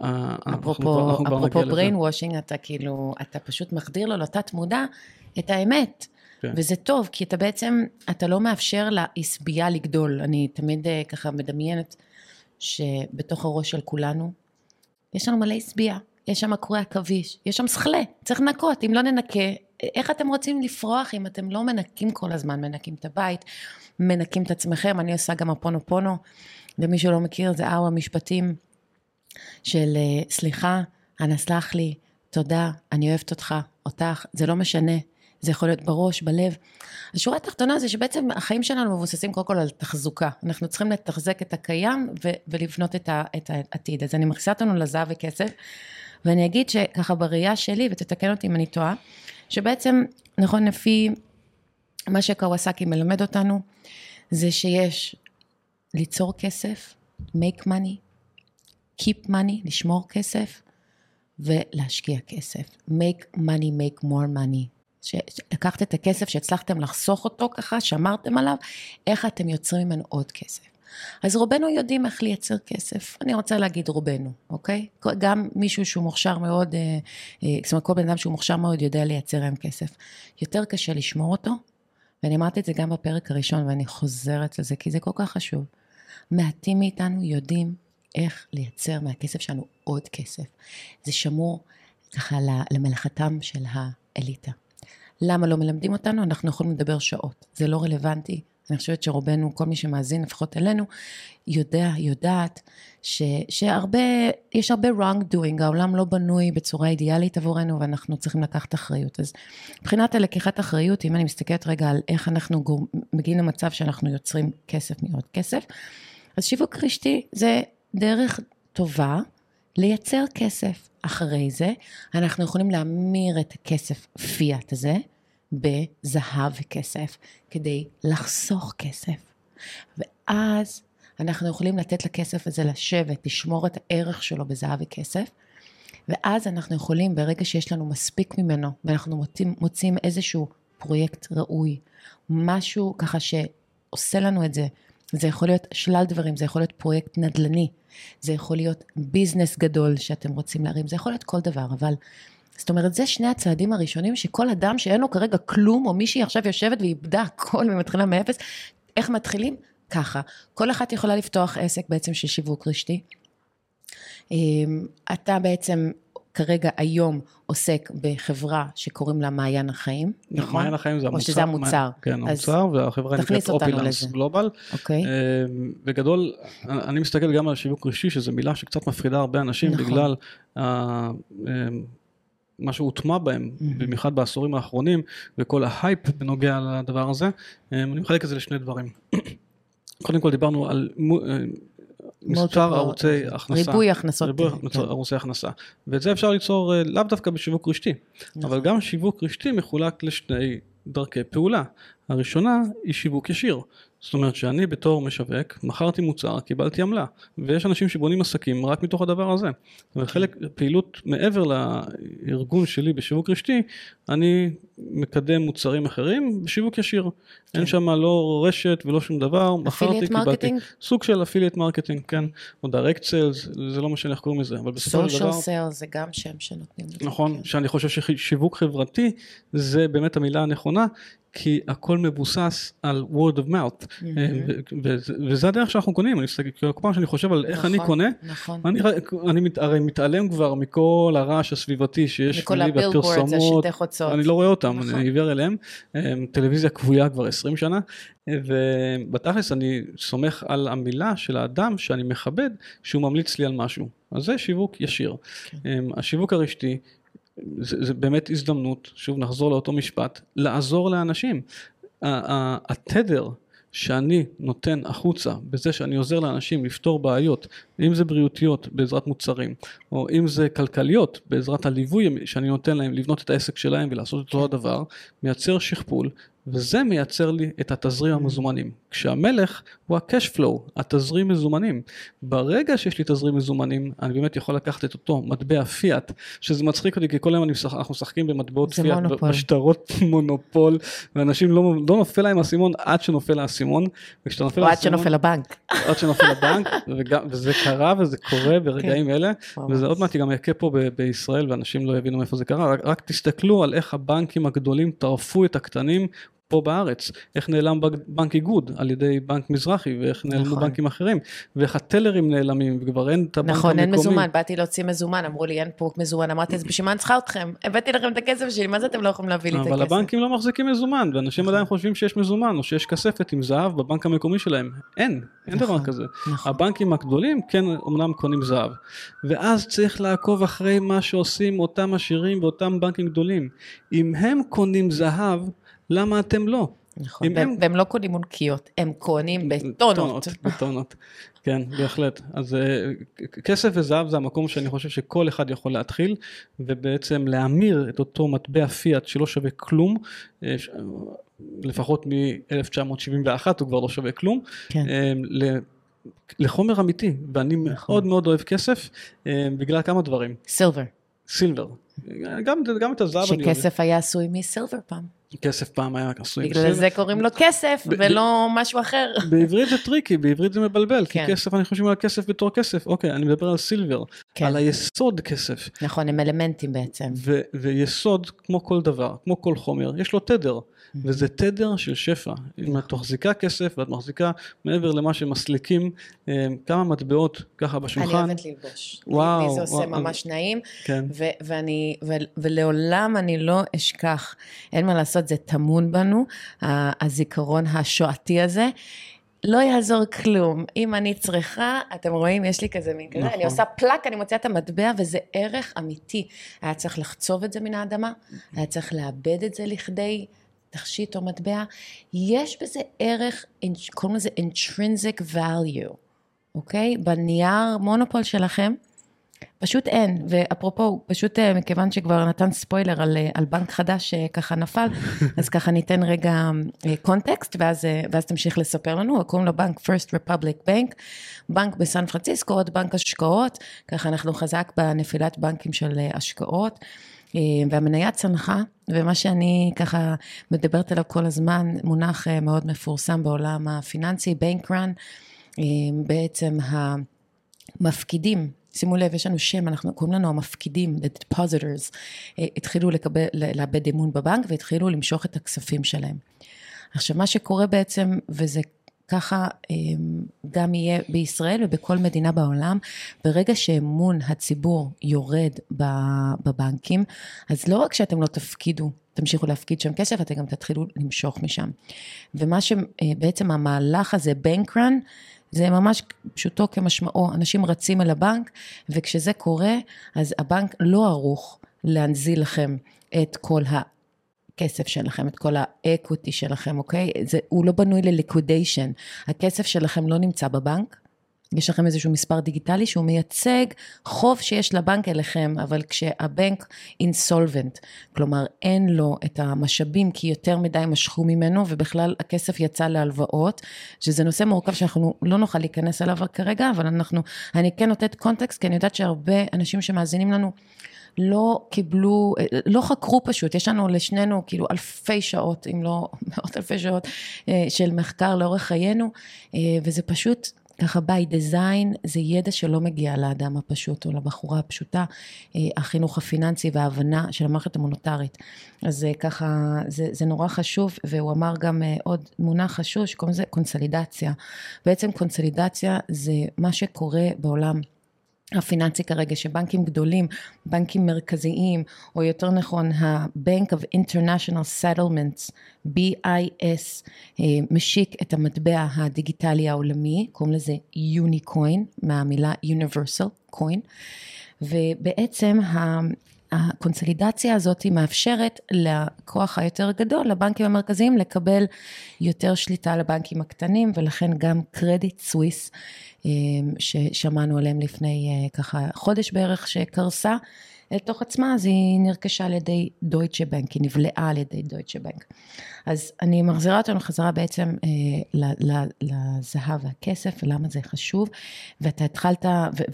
[SPEAKER 2] אה,
[SPEAKER 1] כן. אפרופו אפרופו brain washing, אתה כאילו, אתה פשוט מחדיר לו לתת מודע את האמת.
[SPEAKER 2] כן.
[SPEAKER 1] וזה טוב, כי אתה בעצם, אתה לא מאפשר לעשבייה לגדול. אני תמיד אה, ככה מדמיינת שבתוך הראש של כולנו, יש לנו מלא עשבייה, יש שם קורי עכביש, יש שם סכלה, צריך לנקות, אם לא ננקה, איך אתם רוצים לפרוח אם אתם לא מנקים כל הזמן, מנקים את הבית, מנקים את עצמכם, אני עושה גם הפונו פונו, למי שלא מכיר זה ארבע משפטים של אה, סליחה, אנא סלח לי, תודה, אני אוהבת אותך, אותך, זה לא משנה, זה יכול להיות בראש, בלב. השורה התחתונה זה שבעצם החיים שלנו מבוססים קודם כל על תחזוקה. אנחנו צריכים לתחזק את הקיים ו- ולבנות את, ה- את העתיד. אז אני מכניסה אותנו לזהב וכסף, ואני אגיד שככה בראייה שלי, ותתקן אותי אם אני טועה, שבעצם, נכון, לפי מה שקוואסקי מלמד אותנו, זה שיש ליצור כסף, make money, keep money, לשמור כסף, ולהשקיע כסף. make money, make more money. לקחת את הכסף שהצלחתם לחסוך אותו ככה, שמרתם עליו, איך אתם יוצרים ממנו עוד כסף. אז רובנו יודעים איך לייצר כסף. אני רוצה להגיד רובנו, אוקיי? גם מישהו שהוא מוכשר מאוד, אה, אה, זאת אומרת, כל בן אדם שהוא מוכשר מאוד יודע לייצר היום כסף. יותר קשה לשמור אותו, ואני אמרתי את זה גם בפרק הראשון, ואני חוזרת לזה, כי זה כל כך חשוב. מעטים מאיתנו יודעים איך לייצר מהכסף שלנו עוד כסף. זה שמור ככה למלאכתם של האליטה. למה לא מלמדים אותנו? אנחנו יכולים לדבר שעות. זה לא רלוונטי. אני חושבת שרובנו, כל מי שמאזין, לפחות אלינו, יודע, יודעת, ש, שהרבה, יש הרבה wrong doing, העולם לא בנוי בצורה אידיאלית עבורנו ואנחנו צריכים לקחת אחריות. אז מבחינת הלקיחת אחריות, אם אני מסתכלת רגע על איך אנחנו מגיעים למצב שאנחנו יוצרים כסף מעוד כסף, אז שיווק רשתי זה דרך טובה לייצר כסף. אחרי זה, אנחנו יכולים להמיר את הכסף פיאט הזה בזהב וכסף, כדי לחסוך כסף. ואז אנחנו יכולים לתת לכסף הזה לשבת, לשמור את הערך שלו בזהב וכסף, ואז אנחנו יכולים, ברגע שיש לנו מספיק ממנו, ואנחנו מוצאים, מוצאים איזשהו פרויקט ראוי, משהו ככה שעושה לנו את זה, זה יכול להיות שלל דברים, זה יכול להיות פרויקט נדל"ני, זה יכול להיות ביזנס גדול שאתם רוצים להרים, זה יכול להיות כל דבר, אבל זאת אומרת, זה שני הצעדים הראשונים שכל אדם שאין לו כרגע כלום, או מישהי עכשיו יושבת ואיבדה הכל ומתחילה מאפס, איך מתחילים? ככה. כל אחת יכולה לפתוח עסק בעצם של שיווק רשתי. אמ, אתה בעצם כרגע היום עוסק בחברה שקוראים לה מעיין החיים, נכון?
[SPEAKER 2] מעיין החיים זה המוצר.
[SPEAKER 1] או שזה המוצר.
[SPEAKER 2] כן, המוצר, והחברה נקראת אופילנס גלובל.
[SPEAKER 1] אוקיי.
[SPEAKER 2] בגדול, אני מסתכל גם על שיווק רשתי, שזו מילה שקצת מפחידה הרבה אנשים, נכון. בגלל אמ, מה שהוטמע בהם, mm-hmm. במיוחד בעשורים האחרונים, וכל ההייפ בנוגע לדבר הזה, אני מחלק את זה לשני דברים. קודם כל דיברנו על אה, מספר ערוצי הכנסה.
[SPEAKER 1] ריבוי הכנסות.
[SPEAKER 2] ריבוי כן. ערוצי הכנסה. ואת זה אפשר ליצור אה, לאו דווקא בשיווק רשתי, נכון. אבל גם שיווק רשתי מחולק לשני דרכי פעולה. הראשונה היא שיווק ישיר. זאת אומרת שאני בתור משווק מכרתי מוצר, קיבלתי עמלה, ויש אנשים שבונים עסקים רק מתוך הדבר הזה. זאת אומרת חלק פעילות מעבר לארגון שלי בשיווק רשתי, אני מקדם מוצרים אחרים בשיווק ישיר. כן. אין שם לא רשת ולא שום דבר,
[SPEAKER 1] מכרתי, קיבלתי.
[SPEAKER 2] סוג של affiliate marketing, כן, או direct sales, זה לא משנה איך קוראים לזה, אבל בסופו של דבר...
[SPEAKER 1] social זה גם שם שנותנים
[SPEAKER 2] לזה. נכון, כן. שאני חושב ששיווק חברתי זה באמת המילה הנכונה, כי הכל מבוסס על word of mouth, mm-hmm. וזה הדרך שאנחנו קונים, אני מסתכל, כל פעם שאני חושב על איך נכון, אני קונה, נכון. אני, אני מת, הרי מתעלם כבר מכל הרעש הסביבתי שיש
[SPEAKER 1] לי בפרסומות,
[SPEAKER 2] אני לא רואה אותם, נכון. אני עיוור אליהם, טלוויזיה כבויה כבר 20 שנה, ובתכלס אני סומך על המילה של האדם שאני מכבד, שהוא ממליץ לי על משהו, אז זה שיווק ישיר. כן. השיווק הרשתי זה, זה באמת הזדמנות, שוב נחזור לאותו משפט, לעזור לאנשים. התדר שאני נותן החוצה בזה שאני עוזר לאנשים לפתור בעיות, אם זה בריאותיות בעזרת מוצרים, או אם זה כלכליות בעזרת הליווי שאני נותן להם לבנות את העסק שלהם ולעשות אותו הדבר, מייצר שכפול וזה מייצר לי את התזרים המזומנים. כשהמלך הוא ה-cash flow, התזרים מזומנים. ברגע שיש לי תזרים מזומנים, אני באמת יכול לקחת את אותו מטבע פיאט, שזה מצחיק אותי, כי כל היום משחק, אנחנו משחקים במטבעות פיאט, מונופול. בשטרות מונופול, ואנשים לא, לא נופל להם האסימון עד שנופל האסימון,
[SPEAKER 1] וכשאתה נופל האסימון... או עד שנופל הבנק.
[SPEAKER 2] עד שנופל הבנק, וגם, וזה קרה וזה קורה ברגעים כן. אלה, וזה עוד מעט גם יכה פה ב- בישראל, ואנשים לא יבינו מאיפה זה קרה, רק, רק תסתכלו על איך הבנקים הגדולים טרפו את הקטנים, פה בארץ, איך נעלם בנק איגוד על ידי בנק מזרחי, ואיך נעלמו נכון. בנקים אחרים, ואיך הטלרים נעלמים, וכבר אין את הבנק
[SPEAKER 1] נכון,
[SPEAKER 2] המקומי.
[SPEAKER 1] נכון, אין מזומן, באתי להוציא מזומן, אמרו לי אין פה מזומן, אמרתי אז בשביל מה אני צריכה אתכם? הבאתי לכם את הכסף שלי, מה זה אתם לא יכולים להביא לי את הכסף?
[SPEAKER 2] אבל הבנקים לא מחזיקים מזומן, ואנשים נכון. עדיין חושבים שיש מזומן, או שיש כספת עם זהב בבנק המקומי שלהם. אין, אין נכון, דבר כזה. נכון. הבנקים הגדולים כן אומנם קונים זהב. ואז צריך לעקוב אחרי מה שעושים אותם עשירים ואותם בנקים גדולים. אם הם קונים זהב, למה אתם לא?
[SPEAKER 1] נכון, והם, הם... והם לא קונים מונקיות, הם קונים בטונות. טונות,
[SPEAKER 2] בטונות, כן, בהחלט. אז uh, כסף וזהב זה המקום שאני חושב שכל אחד יכול להתחיל, ובעצם להמיר את אותו מטבע פיאט שלא שווה כלום, uh, לפחות מ-1971 הוא כבר לא שווה כלום, כן. uh, לחומר אמיתי, ואני נכון. מאוד מאוד אוהב כסף בגלל כמה דברים.
[SPEAKER 1] Silver.
[SPEAKER 2] Silver. גם, גם את הזהב
[SPEAKER 1] אני אוהב. שכסף היה עשוי מ silver פעם.
[SPEAKER 2] כסף פעם היה עשוי.
[SPEAKER 1] בגלל זה קוראים לו כסף ולא משהו אחר.
[SPEAKER 2] בעברית זה טריקי, בעברית זה מבלבל, כי כן. כסף, אני חושב על כסף בתור כסף, אוקיי, אני מדבר על silver, כן. על היסוד כסף.
[SPEAKER 1] נכון, הם אלמנטים בעצם.
[SPEAKER 2] ויסוד, כמו כל דבר, כמו כל חומר, יש לו תדר. וזה תדר של שפע. אם את מחזיקה כסף ואת מחזיקה מעבר למה שמסליקים אה, כמה מטבעות ככה בשולחן.
[SPEAKER 1] אני אוהבת ללבוש. וואו. לי זה עושה ממש נעים. כן. ולעולם אני לא אשכח, אין מה לעשות, זה טמון בנו, הזיכרון השואתי הזה. לא יעזור כלום. אם אני צריכה, אתם רואים, יש לי כזה מין כזה, נכון. אני עושה פלאק, אני מוציאה את המטבע, וזה ערך אמיתי. היה צריך לחצוב את זה מן האדמה, היה צריך לאבד את זה לכדי תכשיט או מטבע, יש בזה ערך, קוראים לזה intrinsic value, אוקיי? בנייר מונופול שלכם, פשוט אין, ואפרופו, פשוט אה, מכיוון שכבר נתן ספוילר על, אה, על בנק חדש שככה נפל, אז ככה ניתן רגע קונטקסט, אה, ואז, ואז תמשיך לספר לנו, קוראים לו בנק First Republic Bank, בנק בסן פרנסיסקו, עוד בנק השקעות, ככה אנחנו חזק בנפילת בנקים של השקעות. אה, והמניה צנחה, ומה שאני ככה מדברת עליו כל הזמן, מונח אה, מאוד מפורסם בעולם הפיננסי, בנק רן, אה, בעצם המפקידים, שימו לב, יש לנו שם, אנחנו קוראים לנו המפקידים, the depositors, התחילו לקבל, לאבד אמון בבנק והתחילו למשוך את הכספים שלהם. עכשיו, מה שקורה בעצם, וזה ככה אמ, גם יהיה בישראל ובכל מדינה בעולם. ברגע שאמון הציבור יורד בבנקים, אז לא רק שאתם לא תפקידו, תמשיכו להפקיד שם כסף, אתם גם תתחילו למשוך משם. ומה שבעצם המהלך הזה, בנקרן, זה ממש פשוטו כמשמעו, אנשים רצים אל הבנק, וכשזה קורה, אז הבנק לא ערוך להנזיל לכם את כל הכסף שלכם, את כל האקוטי שלכם, אוקיי? זה, הוא לא בנוי לליקודיישן. הכסף שלכם לא נמצא בבנק, יש לכם איזשהו מספר דיגיטלי שהוא מייצג חוב שיש לבנק אליכם, אבל כשהבנק אינסולבנט, כלומר אין לו את המשאבים כי יותר מדי משכו ממנו ובכלל הכסף יצא להלוואות, שזה נושא מורכב שאנחנו לא נוכל להיכנס אליו כרגע, אבל אנחנו, אני כן נותנת קונטקסט כי אני יודעת שהרבה אנשים שמאזינים לנו לא קיבלו, לא חקרו פשוט, יש לנו לשנינו כאילו אלפי שעות, אם לא מאות אלפי שעות אה, של מחקר לאורך חיינו, אה, וזה פשוט ככה by design, זה ידע שלא מגיע לאדם הפשוט או לבחורה הפשוטה, אה, החינוך הפיננסי וההבנה של המערכת המוניטרית. אז זה ככה, זה, זה נורא חשוב, והוא אמר גם עוד מונח חשוב שקוראים לזה קונסולידציה. בעצם קונסולידציה זה מה שקורה בעולם הפיננסי כרגע, שבנקים גדולים, בנקים מרכזיים, או יותר נכון ה-Bank of International Settlements, BIS, אה, משיק את המטבע הדיגיטלי העולמי, קוראים לזה יוניקוין, מהמילה Universal Coin, ובעצם הקונסולידציה הזאת מאפשרת לכוח היותר גדול, לבנקים המרכזיים, לקבל יותר שליטה לבנקים הקטנים, ולכן גם קרדיט סוויס, אה, ששמענו עליהם לפני אה, ככה חודש בערך, שקרסה אל תוך עצמה, אז היא נרכשה על ידי דויטשה בנק, היא נבלעה על ידי דויטשה בנק. אז אני מחזירה אותנו חזרה בעצם אה, לזהב והכסף, ולמה זה חשוב, ואתה התחלת,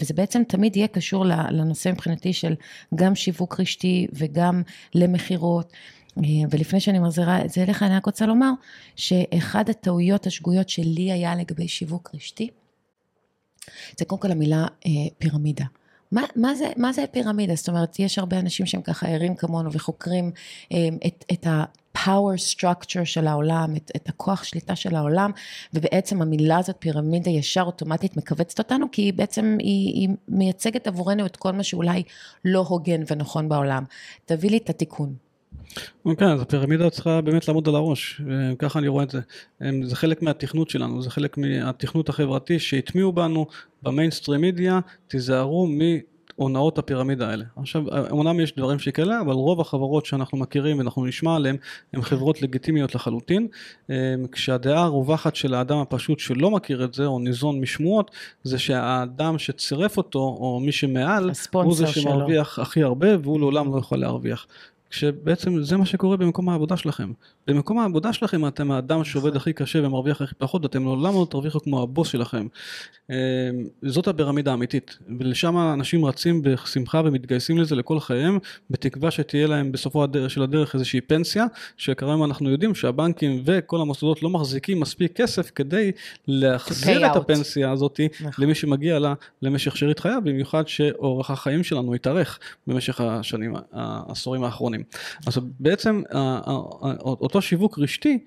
[SPEAKER 1] וזה בעצם תמיד יהיה קשור לנושא מבחינתי של גם שיווק רשתי וגם למכירות. אה, ולפני שאני מחזירה את זה אליך, אני רק רוצה לומר שאחד הטעויות השגויות שלי היה לגבי שיווק רשתי, זה קודם כל המילה אה, פירמידה. מה, מה, זה, זה פירמידה? זאת אומרת, יש הרבה אנשים שהם ככה ערים כמונו וחוקרים אה, את, את ה-power structure של העולם, את, את הכוח שליטה של העולם, ובעצם המילה הזאת פירמידה ישר אוטומטית מכווצת אותנו, כי היא בעצם, היא, היא מייצגת עבורנו את כל מה שאולי לא הוגן ונכון בעולם. תביא לי את התיקון.
[SPEAKER 2] כן, אז הפירמידה צריכה באמת לעמוד על הראש, ככה אני רואה את זה. זה חלק מהתכנות שלנו, זה חלק מהתכנות החברתי שהטמיעו בנו במיינסטרים מידיה, תיזהרו מהונאות הפירמידה האלה. עכשיו, אמנם יש דברים שכאלה, אבל רוב החברות שאנחנו מכירים ואנחנו נשמע עליהן, הן חברות לגיטימיות לחלוטין. כשהדעה הרווחת של האדם הפשוט שלא מכיר את זה, או ניזון משמועות, זה שהאדם שצירף אותו, או מי שמעל, הוא זה שמרוויח שלו. הכי הרבה, והוא לעולם לא יכול להרוויח. כשבעצם זה מה שקורה במקום העבודה שלכם. במקום העבודה שלכם אתם האדם שעובד הכי קשה ומרוויח הכי פחות, אתם לעולם לא תרוויחו כמו הבוס שלכם. אמ, זאת הפירמידה האמיתית, ולשם אנשים רצים בשמחה ומתגייסים לזה לכל חייהם, בתקווה שתהיה להם בסופו של הדרך איזושהי פנסיה, שכרגע אנחנו יודעים שהבנקים וכל המוסדות לא מחזיקים מספיק כסף כדי להחזיר את הפנסיה הזאת נכון. למי שמגיע לה למשך שארית חייו, במיוחד שאורך החיים שלנו התארך במשך השנים, העשורים האחרונים. אז בעצם אותו אותו שיווק רשתי,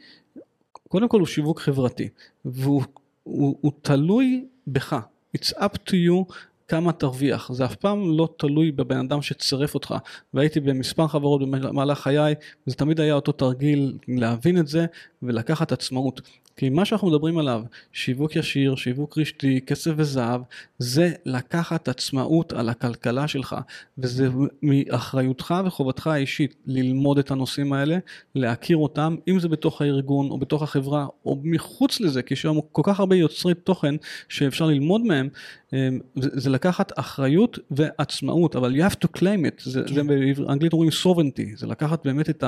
[SPEAKER 2] קודם כל הוא שיווק חברתי, והוא הוא, הוא תלוי בך. It's up to you כמה תרוויח, זה אף פעם לא תלוי בבן אדם שצירף אותך, והייתי במספר חברות במהלך חיי, זה תמיד היה אותו תרגיל להבין את זה ולקחת עצמאות. כי מה שאנחנו מדברים עליו, שיווק ישיר, שיווק רשתי, כסף וזהב, זה לקחת עצמאות על הכלכלה שלך, וזה מאחריותך וחובתך האישית ללמוד את הנושאים האלה, להכיר אותם, אם זה בתוך הארגון או בתוך החברה או מחוץ לזה, כי יש היום כל כך הרבה יוצרי תוכן שאפשר ללמוד מהם, אמ, זה לקחת אחריות ועצמאות, אבל you have to claim it, זה, כן. זה באנגלית אומרים sovereignty, זה לקחת באמת את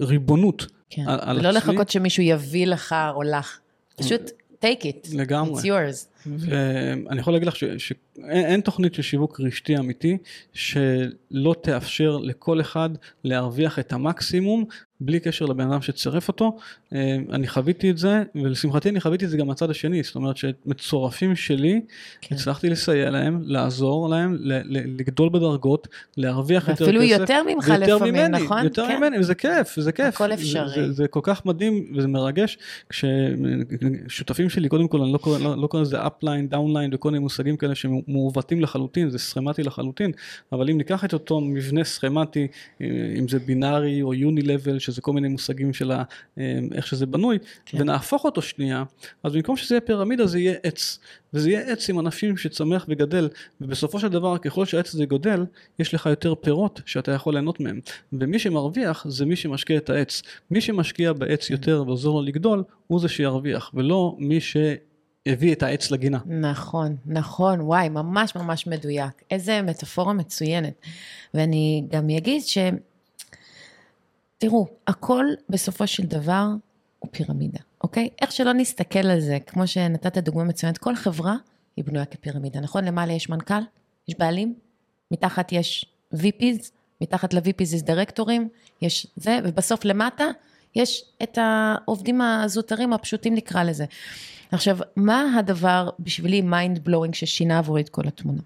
[SPEAKER 2] הריבונות.
[SPEAKER 1] כן, ולא עצמי. לחכות שמישהו יביא לך או לך, פשוט take it,
[SPEAKER 2] לגמרי.
[SPEAKER 1] it's yours.
[SPEAKER 2] ואני יכול להגיד לך שאין תוכנית של שיווק רשתי אמיתי שלא תאפשר לכל אחד להרוויח את המקסימום בלי קשר לבן אדם שצירף אותו. אה, אני חוויתי את זה, ולשמחתי אני חוויתי את זה גם מהצד השני, זאת אומרת שמצורפים שלי, כן. הצלחתי לסייע להם, לעזור להם, לגדול בדרגות, להרוויח יותר כסף.
[SPEAKER 1] ואפילו יותר ממך לפעמים, ממני, נכון?
[SPEAKER 2] יותר כן. ממני, וזה כיף, זה כיף.
[SPEAKER 1] הכל אפשרי.
[SPEAKER 2] זה, זה, זה כל כך מדהים וזה מרגש, כששותפים שלי, קודם כל, אני לא קורא, לא, לא קורא לזה upline, downline וכל מיני מושגים כאלה שמעוותים לחלוטין, זה סכמטי לחלוטין, אבל אם ניקח את אותו מבנה סכמטי, אה, אם זה בינארי או unilevel, שזה כל מיני מושגים של ה, אה, איך שזה בנוי, כן. ונהפוך אותו שנייה, אז במקום שזה יהיה פירמידה זה יהיה עץ, וזה יהיה עץ עם ענפים שצמח וגדל, ובסופו של דבר ככל שהעץ הזה גודל, יש לך יותר פירות שאתה יכול ליהנות מהם, ומי שמרוויח זה מי שמשקיע את העץ, מי שמשקיע בעץ יותר ועוזר לו לגדול, הוא זה שירוויח, ולא מי ש... הביא את העץ לגינה.
[SPEAKER 1] נכון, נכון, וואי, ממש ממש מדויק. איזה מטאפורה מצוינת. ואני גם אגיד ש... תראו, הכל בסופו של דבר הוא פירמידה, אוקיי? איך שלא נסתכל על זה, כמו שנתת דוגמה מצוינת, כל חברה היא בנויה כפירמידה, נכון? למעלה יש מנכ"ל, יש בעלים, מתחת יש VPs, מתחת ל-VPs יש דירקטורים, יש זה, ובסוף למטה יש את העובדים הזוטרים הפשוטים נקרא לזה. עכשיו, מה הדבר בשבילי mind blowing ששינה עבורי את כל התמונה?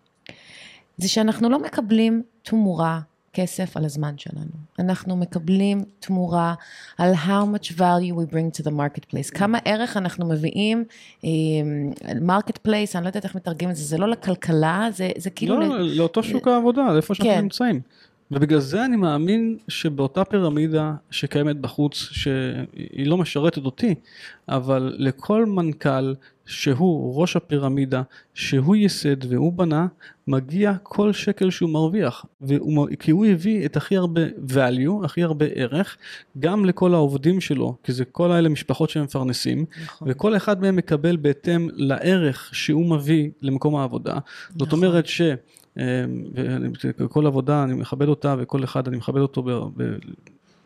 [SPEAKER 1] זה שאנחנו לא מקבלים תמורה כסף על הזמן שלנו. אנחנו מקבלים תמורה על how much value we bring to the marketplace. כמה ערך אנחנו מביאים, marketplace, אני לא יודעת איך מתרגמים את זה, זה לא לכלכלה, זה, זה כאילו...
[SPEAKER 2] לא, ל... לאותו שוק העבודה, לאיפה שאנחנו כן. נמצאים. ובגלל זה אני מאמין שבאותה פירמידה שקיימת בחוץ, שהיא לא משרתת אותי, אבל לכל מנכ"ל שהוא ראש הפירמידה, שהוא ייסד והוא בנה, מגיע כל שקל שהוא מרוויח. והוא, כי הוא הביא את הכי הרבה value, הכי הרבה ערך, גם לכל העובדים שלו, כי זה כל האלה משפחות שהם מפרנסים, נכון. וכל אחד מהם מקבל בהתאם לערך שהוא מביא למקום העבודה. נכון. זאת אומרת ש... וכל עבודה אני מכבד אותה וכל אחד אני מכבד אותו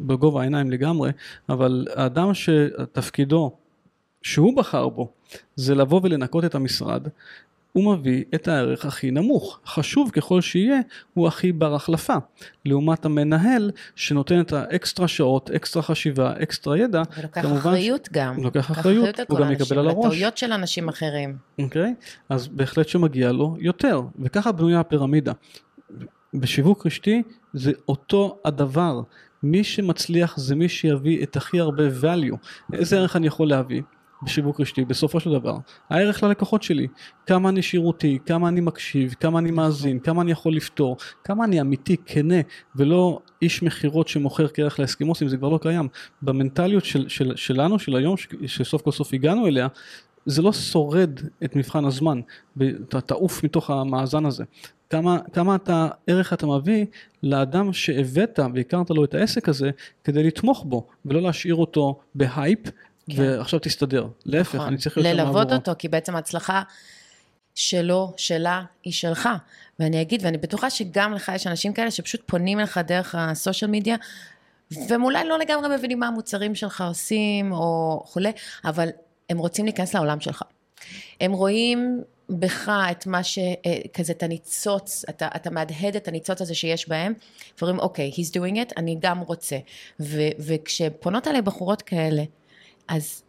[SPEAKER 2] בגובה העיניים לגמרי, אבל האדם שתפקידו שהוא בחר בו זה לבוא ולנקות את המשרד, הוא מביא את הערך הכי נמוך. חשוב ככל שיהיה, הוא הכי בר החלפה. לעומת המנהל שנותן את האקסטרה שעות, אקסטרה חשיבה, אקסטרה ידע.
[SPEAKER 1] ולוקח אחריות ש... גם.
[SPEAKER 2] לוקח אחריות, הוא גם יקבל על הראש.
[SPEAKER 1] לטעויות של אנשים אחרים.
[SPEAKER 2] אוקיי? Okay? אז בהחלט שמגיע לו יותר. וככה בנויה הפירמידה. בשיווק רשתי זה אותו הדבר. מי שמצליח זה מי שיביא את הכי הרבה value. איזה ערך אני יכול להביא? בשיווק רשתי בסופו של דבר הערך ללקוחות שלי. כמה אני שירותי כמה אני מקשיב כמה אני מאזין כמה אני יכול לפתור כמה אני אמיתי כנה ולא איש מכירות שמוכר כערך להסכמוסים זה כבר לא קיים. במנטליות של, של, שלנו של היום שסוף כל סוף הגענו אליה זה לא שורד את מבחן הזמן ואתה תעוף מתוך המאזן הזה. כמה, כמה אתה, ערך אתה מביא לאדם שהבאת והכרת לו את העסק הזה כדי לתמוך בו ולא להשאיר אותו בהייפ כן. ועכשיו תסתדר. להפך, נכון. אני צריך
[SPEAKER 1] להיות שם עבורו. ללוות אותו, כי בעצם ההצלחה שלו, שלה, היא שלך. ואני אגיד, ואני בטוחה שגם לך יש אנשים כאלה שפשוט פונים אליך דרך הסושיאל מדיה, והם אולי לא לגמרי מבינים מה המוצרים שלך עושים, או כולי, אבל הם רוצים להיכנס לעולם שלך. הם רואים בך את מה ש... אה, כזה את הניצוץ, אתה, אתה מהדהד את הניצוץ הזה שיש בהם, ואומרים אוקיי, okay, he's doing it, אני גם רוצה. ו, וכשפונות עליי בחורות כאלה, אז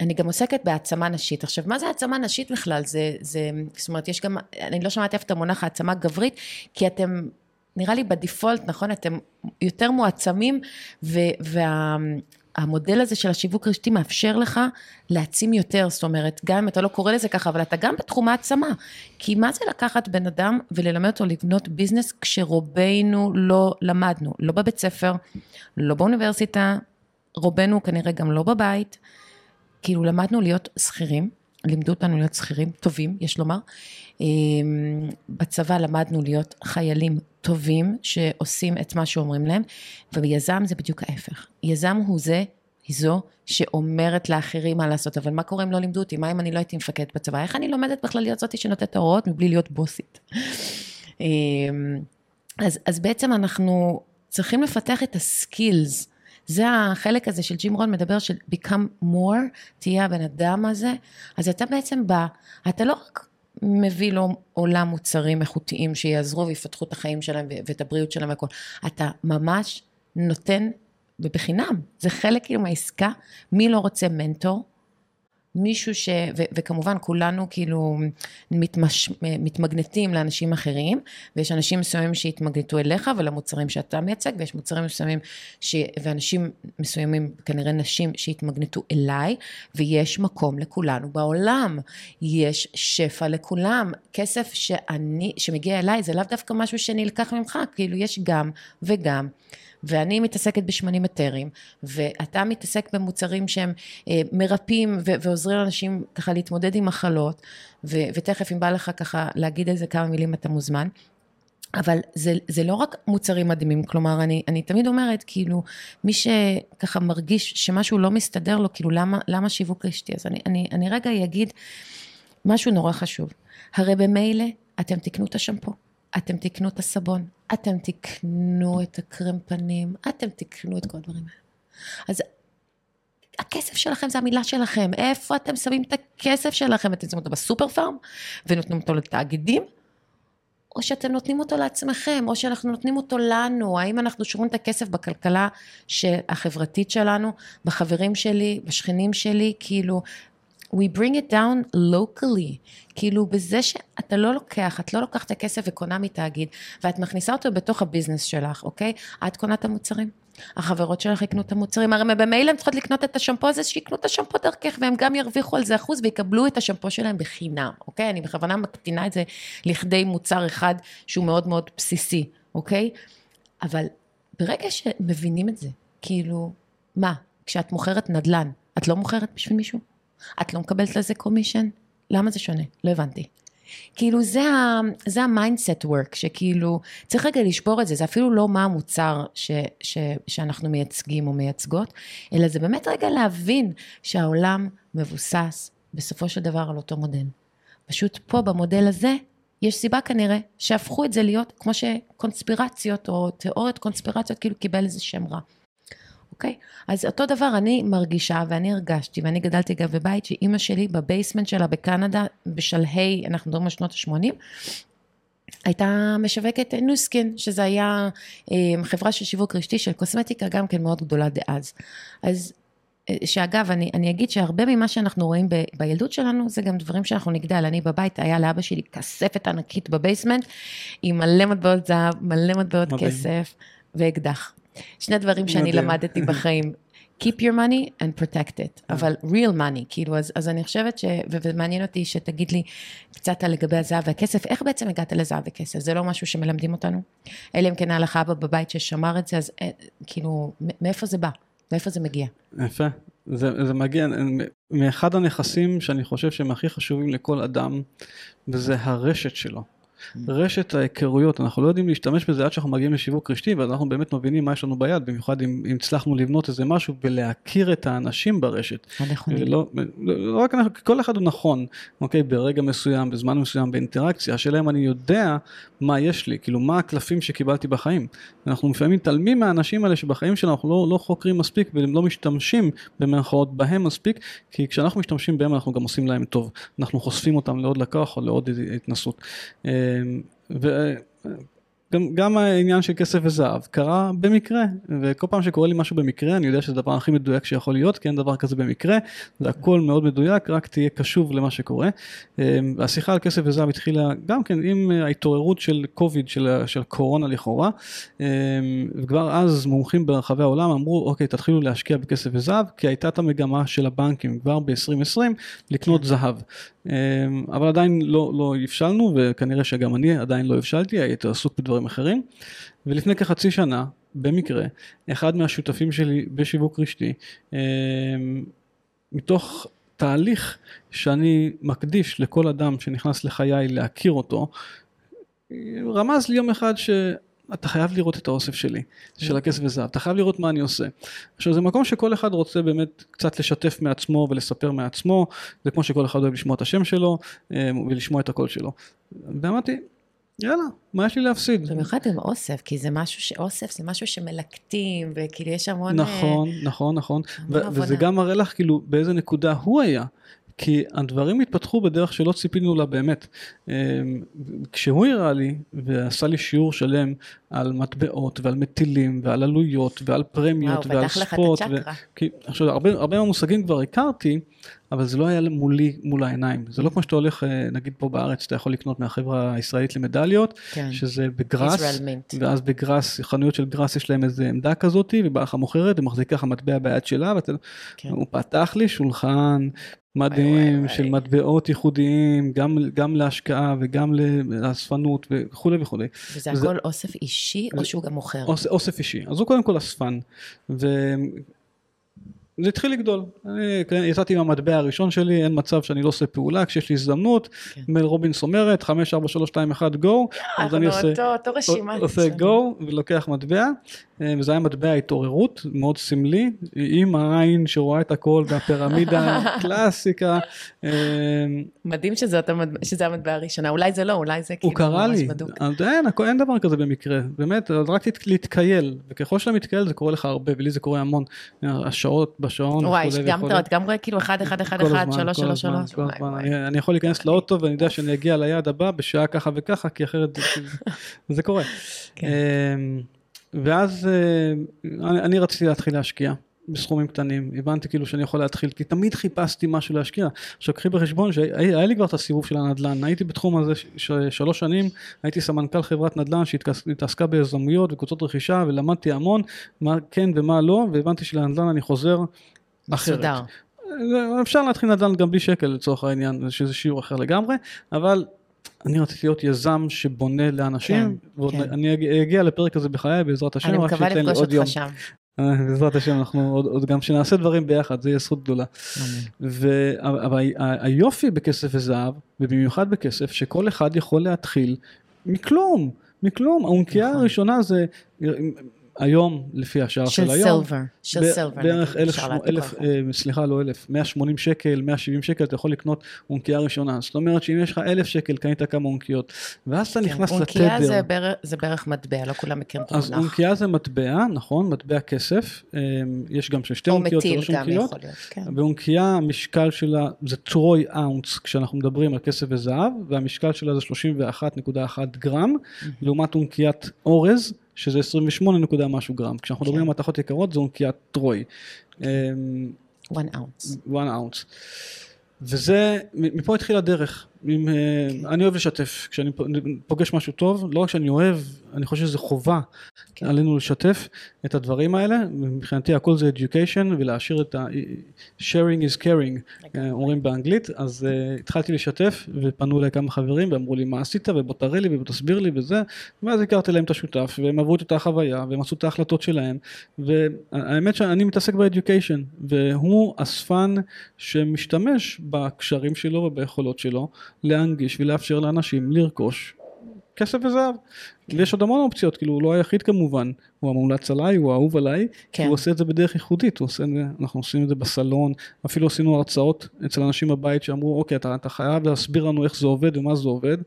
[SPEAKER 1] אני גם עוסקת בהעצמה נשית. עכשיו, מה זה העצמה נשית בכלל? זה, זה, זאת אומרת, יש גם, אני לא שמעתי אף את המונח העצמה גברית, כי אתם, נראה לי בדיפולט, נכון? אתם יותר מועצמים, והמודל וה, הזה של השיווק רשתי מאפשר לך להעצים יותר, זאת אומרת, גם אם אתה לא קורא לזה ככה, אבל אתה גם בתחום העצמה. כי מה זה לקחת בן אדם וללמד אותו לבנות ביזנס כשרובנו לא למדנו, לא בבית ספר, לא באוניברסיטה, רובנו כנראה גם לא בבית, כאילו למדנו להיות שכירים, לימדו אותנו להיות שכירים טובים, יש לומר. אמ, בצבא למדנו להיות חיילים טובים שעושים את מה שאומרים להם, ויזם זה בדיוק ההפך. יזם הוא זה, היא זו שאומרת לאחרים מה לעשות, אבל מה קורה אם לא לימדו אותי? מה אם אני לא הייתי מפקד בצבא? איך אני לומדת בכלל להיות זאתי שנותנת את ההוראות מבלי להיות בוסית? אמ, אז, אז בעצם אנחנו צריכים לפתח את הסקילס זה החלק הזה של ג'ים רון מדבר של become more, תהיה הבן אדם הזה, אז אתה בעצם בא, אתה לא רק מביא לו עולם מוצרים איכותיים שיעזרו ויפתחו את החיים שלהם ואת הבריאות שלהם והכל, אתה ממש נותן ובחינם, זה חלק כאילו מהעסקה, מי לא רוצה מנטור, מישהו ש... ו, וכמובן כולנו כאילו מתמש, מתמגנטים לאנשים אחרים, ויש אנשים מסוימים שהתמגנטו אליך ולמוצרים שאתה מייצג, ויש מוצרים מסוימים, ש... ואנשים מסוימים, כנראה נשים שהתמגנטו אליי, ויש מקום לכולנו בעולם. יש שפע לכולם. כסף שאני, שמגיע אליי זה לאו דווקא משהו שנלקח ממך, כאילו יש גם וגם. ואני מתעסקת בשמנים אתרים, ואתה מתעסק במוצרים שהם אה, מרפאים ועוזרים לאנשים ככה להתמודד עם מחלות, ו- ותכף אם בא לך ככה להגיד איזה כמה מילים אתה מוזמן. אבל זה, זה לא רק מוצרים מדהימים, כלומר, אני, אני תמיד אומרת, כאילו, מי שככה מרגיש שמשהו לא מסתדר לו, כאילו, למה, למה שיווק רשתי? אז אני, אני, אני רגע אגיד משהו נורא חשוב. הרי במילא אתם תקנו את השמפו, אתם תקנו את הסבון, אתם תקנו את הקרם פנים, אתם תקנו את כל הדברים האלה. אז הכסף שלכם זה המילה שלכם, איפה אתם שמים את הכסף שלכם? אתם שמים אותו בסופר פארם ונותנים אותו לתאגידים? או שאתם נותנים אותו לעצמכם, או שאנחנו נותנים אותו לנו, האם אנחנו שומרים את הכסף בכלכלה החברתית שלנו, בחברים שלי, בשכנים שלי, כאילו, we bring it down locally, כאילו בזה שאתה לא לוקח, את לא לוקחת את הכסף וקונה מתאגיד, ואת מכניסה אותו בתוך הביזנס שלך, אוקיי? את קונה את המוצרים. החברות שלך יקנו את המוצרים, הרי במילא הן צריכות לקנות את השמפו הזה, שיקנו את השמפו דרכך, והם גם ירוויחו על זה אחוז ויקבלו את השמפו שלהם בחינם, אוקיי? אני בכוונה מקטינה את זה לכדי מוצר אחד שהוא מאוד מאוד בסיסי, אוקיי? אבל ברגע שמבינים את זה, כאילו, מה, כשאת מוכרת נדל"ן, את לא מוכרת בשביל מישהו? את לא מקבלת לזה commission? למה זה שונה? לא הבנתי. כאילו זה, ה, זה ה mindset work, שכאילו צריך רגע לשבור את זה, זה אפילו לא מה המוצר ש, ש, שאנחנו מייצגים או מייצגות, אלא זה באמת רגע להבין שהעולם מבוסס בסופו של דבר על אותו מודל. פשוט פה במודל הזה, יש סיבה כנראה שהפכו את זה להיות כמו שקונספירציות או תיאוריות קונספירציות כאילו קיבל איזה שם רע. אוקיי? אז אותו דבר אני מרגישה ואני הרגשתי ואני גדלתי גם בבית שאימא שלי ב basement שלה בקנדה בשלהי, אנחנו מדברים על שנות ה-80, הייתה משווקת Nu Skin, שזה היה אה, חברה של שיווק רשתי של קוסמטיקה גם כן מאוד גדולה דאז. אז אה, שאגב, אני, אני אגיד שהרבה ממה שאנחנו רואים ב, בילדות שלנו, זה גם דברים שאנחנו נגדל. אני בבית, היה לאבא שלי כספת ענקית ב basement, עם מלא מטבעות זהב, מלא מטבעות כסף ואקדח. שני דברים שאני
[SPEAKER 2] מדהים.
[SPEAKER 1] למדתי בחיים. Keep your money and protect it, אבל real money, כאילו, אז, אז אני חושבת ש... ומעניין אותי שתגיד לי קצת על לגבי הזהב והכסף, איך בעצם הגעת לזהב וכסף? זה לא משהו שמלמדים אותנו? אלא אם כן היה לך אבא בבית ששמר את זה, אז אה, כאילו, מאיפה זה בא? מאיפה זה מגיע?
[SPEAKER 2] יפה. זה, זה מגיע מאחד הנכסים שאני חושב שהם הכי חשובים לכל אדם, וזה הרשת שלו. רשת ההיכרויות, אנחנו לא יודעים להשתמש בזה עד שאנחנו מגיעים לשיווק רשתי, ואז אנחנו באמת מבינים מה יש לנו ביד, במיוחד אם, אם הצלחנו לבנות איזה משהו ולהכיר את האנשים ברשת.
[SPEAKER 1] הנכונים.
[SPEAKER 2] לא, לא, לא רק אנחנו, כל אחד הוא נכון, אוקיי, ברגע מסוים, בזמן מסוים, באינטראקציה, השאלה אם אני יודע מה יש לי, כאילו מה הקלפים שקיבלתי בחיים. אנחנו לפעמים מתעלמים מהאנשים האלה שבחיים שלנו אנחנו לא, לא חוקרים מספיק והם לא משתמשים במרכאות בהם מספיק, כי כשאנחנו משתמשים בהם אנחנו גם עושים להם טוב. אנחנו חושפים אותם לעוד לקוח או לעוד התנסות. וגם גם העניין של כסף וזהב קרה במקרה, וכל פעם שקורה לי משהו במקרה אני יודע שזה הדבר הכי מדויק שיכול להיות, כי אין דבר כזה במקרה, זה הכל מאוד מדויק, רק תהיה קשוב למה שקורה. השיחה על כסף וזהב התחילה גם כן עם ההתעוררות של קוביד, של, של קורונה לכאורה, וכבר אז מומחים ברחבי העולם אמרו, אוקיי, תתחילו להשקיע בכסף וזהב, כי הייתה את המגמה של הבנקים כבר ב-2020 לקנות זהב. אבל עדיין לא, לא הבשלנו וכנראה שגם אני עדיין לא הבשלתי, הייתי עסוק בדברים אחרים. ולפני כחצי שנה, במקרה, אחד מהשותפים שלי בשיווק רשתי, מתוך תהליך שאני מקדיש לכל אדם שנכנס לחיי להכיר אותו, רמז לי יום אחד ש... אתה חייב לראות את האוסף שלי, של הכסף וזהב, אתה חייב לראות מה אני עושה. עכשיו זה מקום שכל אחד רוצה באמת קצת לשתף מעצמו ולספר מעצמו, זה כמו שכל אחד אוהב לשמוע את השם שלו ולשמוע את הקול שלו. ואמרתי, יאללה, מה יש לי להפסיד?
[SPEAKER 1] במיוחד עם אוסף, כי זה משהו ש... אוסף זה משהו שמלקטים, וכאילו יש המון...
[SPEAKER 2] נכון, נכון, נכון. וזה גם מראה לך כאילו באיזה נקודה הוא היה. כי הדברים התפתחו בדרך שלא ציפינו לה באמת. כשהוא הראה לי ועשה לי שיעור שלם על מטבעות ועל מטילים ועל עלויות ועל פרמיות
[SPEAKER 1] וואו,
[SPEAKER 2] ועל ספוט.
[SPEAKER 1] ו...
[SPEAKER 2] כי, עכשיו הרבה, הרבה מהמושגים כבר הכרתי, אבל זה לא היה מולי, מול העיניים. זה לא כמו שאתה הולך, נגיד פה בארץ, אתה יכול לקנות מהחברה הישראלית למדליות,
[SPEAKER 1] כן.
[SPEAKER 2] שזה בגראס, ואז בגראס, חנויות של גראס יש להם איזה עמדה כזאתי, ובאה לך מוכרת, ומחזיקה לך מטבע ביד שלה, ואתה, כן. הוא פתח לי שולחן מדהים של. מטבעות ייחודיים, גם, גם להשקעה וגם לאספנות וכולי וכולי.
[SPEAKER 1] וזה הכל אוסף אישי או שהוא גם מוכר?
[SPEAKER 2] אוס, אוסף אישי, אז הוא קודם כל אספן. ו... זה התחיל לגדול, אני כן, יצאתי עם המטבע הראשון שלי, אין מצב שאני לא עושה פעולה, כשיש לי הזדמנות, כן. מייל רובינס אומרת 5, 4, 3, 2, 1, go,
[SPEAKER 1] אז אני עושה, אותו, אותו רשימה.
[SPEAKER 2] עושה go ולוקח מטבע, וזה היה מטבע התעוררות, מאוד סמלי, עם העין שרואה את הכל והפירמידה, קלאסיקה.
[SPEAKER 1] מדהים שזה, המטבע הראשונה, אולי זה לא, אולי זה
[SPEAKER 2] כאילו ממש בדוק. הוא קרא לי, אין דבר כזה במקרה, באמת, רק להתקייל, וככל שאתה מתקייל זה קורה לך הרבה, ולי זה קורה המון, השעות בשעון.
[SPEAKER 1] וואי, גם אתה גם רואה כאילו 1, 1, 1, 1, 3, 3, 3.
[SPEAKER 2] אני יכול להיכנס לאוטו ואני יודע שאני אגיע ליעד הבא בשעה ככה וככה, כי אחרת זה קורה. ואז אני רציתי להתחיל להשקיע. בסכומים קטנים, הבנתי כאילו שאני יכול להתחיל, כי תמיד חיפשתי משהו להשקיע. עכשיו קחי בחשבון שהיה לי כבר את הסיבוב של הנדל"ן, הייתי בתחום הזה שלוש שנים, הייתי סמנכ"ל חברת נדל"ן שהתעסקה ביזמויות וקבוצות רכישה ולמדתי המון מה כן ומה לא, והבנתי שלנדל"ן אני חוזר אחרת. מסודר. אפשר להתחיל נדל"ן גם בלי שקל לצורך העניין, שזה שיעור אחר לגמרי, אבל אני רציתי להיות יזם שבונה לאנשים, ואני כן. אגיע לפרק הזה בחיי בעזרת השם,
[SPEAKER 1] רק שייתן לי עוד יום. שם.
[SPEAKER 2] בעזרת השם אנחנו עוד, עוד גם שנעשה דברים ביחד זה יהיה זכות גדולה. אבל היופי בכסף וזהב ובמיוחד בכסף שכל אחד יכול להתחיל מכלום מכלום האונקייה נכון. הראשונה זה היום לפי השער של,
[SPEAKER 1] של
[SPEAKER 2] היום,
[SPEAKER 1] סילבר, של סילבר,
[SPEAKER 2] בערך אלף, אלף אה, סליחה לא אלף, 180 שקל, 170 שקל אתה יכול לקנות אונקייה ראשונה, זאת אומרת שאם יש לך אלף שקל קנית כמה אונקיות, ואז אתה כן, נכנס לתדר.
[SPEAKER 1] אונקייה זה, בר, זה בערך מטבע, לא כולם מכירים את המונח.
[SPEAKER 2] אז אונקייה זה מטבע, נכון, מטבע כסף, אה, יש גם של שתי אונקיות,
[SPEAKER 1] גם אונקיות, כן.
[SPEAKER 2] ואונקייה המשקל שלה זה טרוי אאונס כשאנחנו מדברים על כסף וזהב, והמשקל שלה זה 31.1 גרם, mm-hmm. לעומת אונקיית אורז. שזה 28 נקודה משהו גרם. כשאנחנו מדברים על מתכות יקרות זו אונקיית טרוי.
[SPEAKER 1] 1 אאונס.
[SPEAKER 2] 1 אאונס. וזה, מפה התחילה הדרך. עם, כן. אני אוהב לשתף, כשאני פוגש משהו טוב, לא רק שאני אוהב, אני חושב שזה חובה כן. עלינו לשתף את הדברים האלה, מבחינתי הכל זה education ולהשאיר את ה... sharing is caring, okay. אומרים באנגלית, אז uh, התחלתי לשתף ופנו אליי כמה חברים ואמרו לי מה עשית ובוא תראה לי ובוא תסביר לי וזה, ואז הכרתי להם את השותף והם עברו את אותה חוויה והם עשו את ההחלטות שלהם, והאמת שאני מתעסק ב-education, והוא אספן שמשתמש בקשרים שלו וביכולות שלו להנגיש ולאפשר לאנשים לרכוש כסף וזהב. כן. ויש עוד המון אופציות, כאילו הוא לא היחיד כמובן, הוא המומלץ עליי, הוא האהוב עליי, כן. הוא עושה את זה בדרך ייחודית, עושה אנחנו עושים את זה בסלון, אפילו עשינו הרצאות אצל אנשים בבית שאמרו, אוקיי, אתה, אתה חייב להסביר לנו איך זה עובד ומה זה עובד,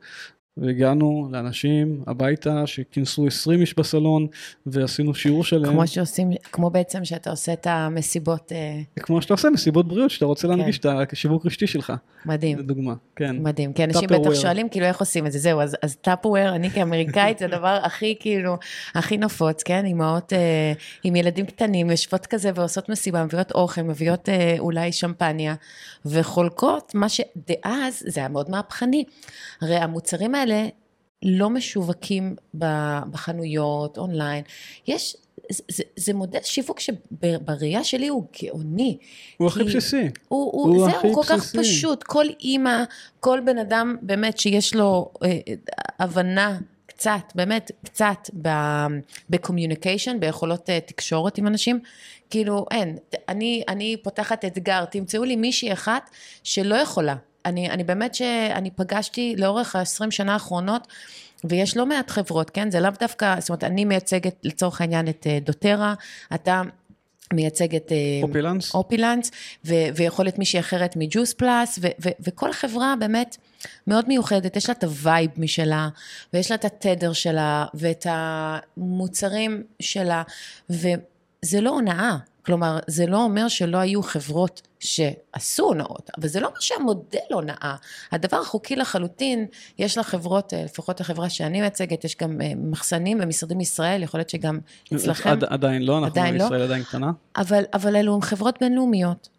[SPEAKER 2] והגענו לאנשים הביתה שכינסו 20 איש בסלון ועשינו שיעור שלהם.
[SPEAKER 1] כמו שעושים, כמו בעצם שאתה עושה את המסיבות. אה,
[SPEAKER 2] כמו שאתה עושה מסיבות בריאות, שאתה רוצה כן. להנגיש את השיווק רשתי שלך.
[SPEAKER 1] מדהים.
[SPEAKER 2] לדוגמה, כן.
[SPEAKER 1] מדהים, כי אנשים בטח שואלים כאילו איך עושים את זה, זהו, אז, אז טאפוור, אני כאמריקאית, זה הדבר הכי כאילו, הכי נפוץ, כן, אימהות אה, עם ילדים קטנים, יושבות כזה ועושות מסיבה, מביאות אוכל, מביאות אה, אולי שמפניה, וחולקות, מה שדאז, זה היה מאוד מהפכני. הרי המוצרים האלה לא משווקים בחנויות, אונליין. יש, זה, זה מודל שיווק שבראייה שלי הוא גאוני.
[SPEAKER 2] הוא הכי בסיסי.
[SPEAKER 1] הוא, הוא, הוא זהו, הוא כל כך פשוט. כל אימא, כל בן אדם באמת שיש לו אה, הבנה קצת, באמת קצת ב communication, ביכולות אה, תקשורת עם אנשים, כאילו אין, אני, אני פותחת אתגר, תמצאו לי מישהי אחת שלא יכולה. אני, אני באמת שאני פגשתי לאורך ה-20 שנה האחרונות, ויש לא מעט חברות, כן? זה לאו דווקא, זאת אומרת, אני מייצגת לצורך העניין את אה, doTERRA, אתה מייצג את אה,
[SPEAKER 2] אופילנס,
[SPEAKER 1] אופילנס ו- ויכול להיות מישהי אחרת מ Juice Plus, ו- ו- וכל חברה באמת מאוד מיוחדת, יש לה את ה vibe משלה, ויש לה את התדר שלה, ואת המוצרים שלה, וזה לא הונאה, כלומר, זה לא אומר שלא היו חברות שעשו הונאות, אבל זה לא אומר שהמודל הונאה. הדבר החוקי לחלוטין, יש לחברות, אה, לפחות החברה שאני מייצגת, יש גם אה, מחסנים ומשרדים בישראל, יכול להיות שגם אצלכם.
[SPEAKER 2] עד, עדיין לא, אנחנו עדיין בישראל לא, עדיין קטנה.
[SPEAKER 1] אבל, אבל אלו הם חברות בינלאומיות,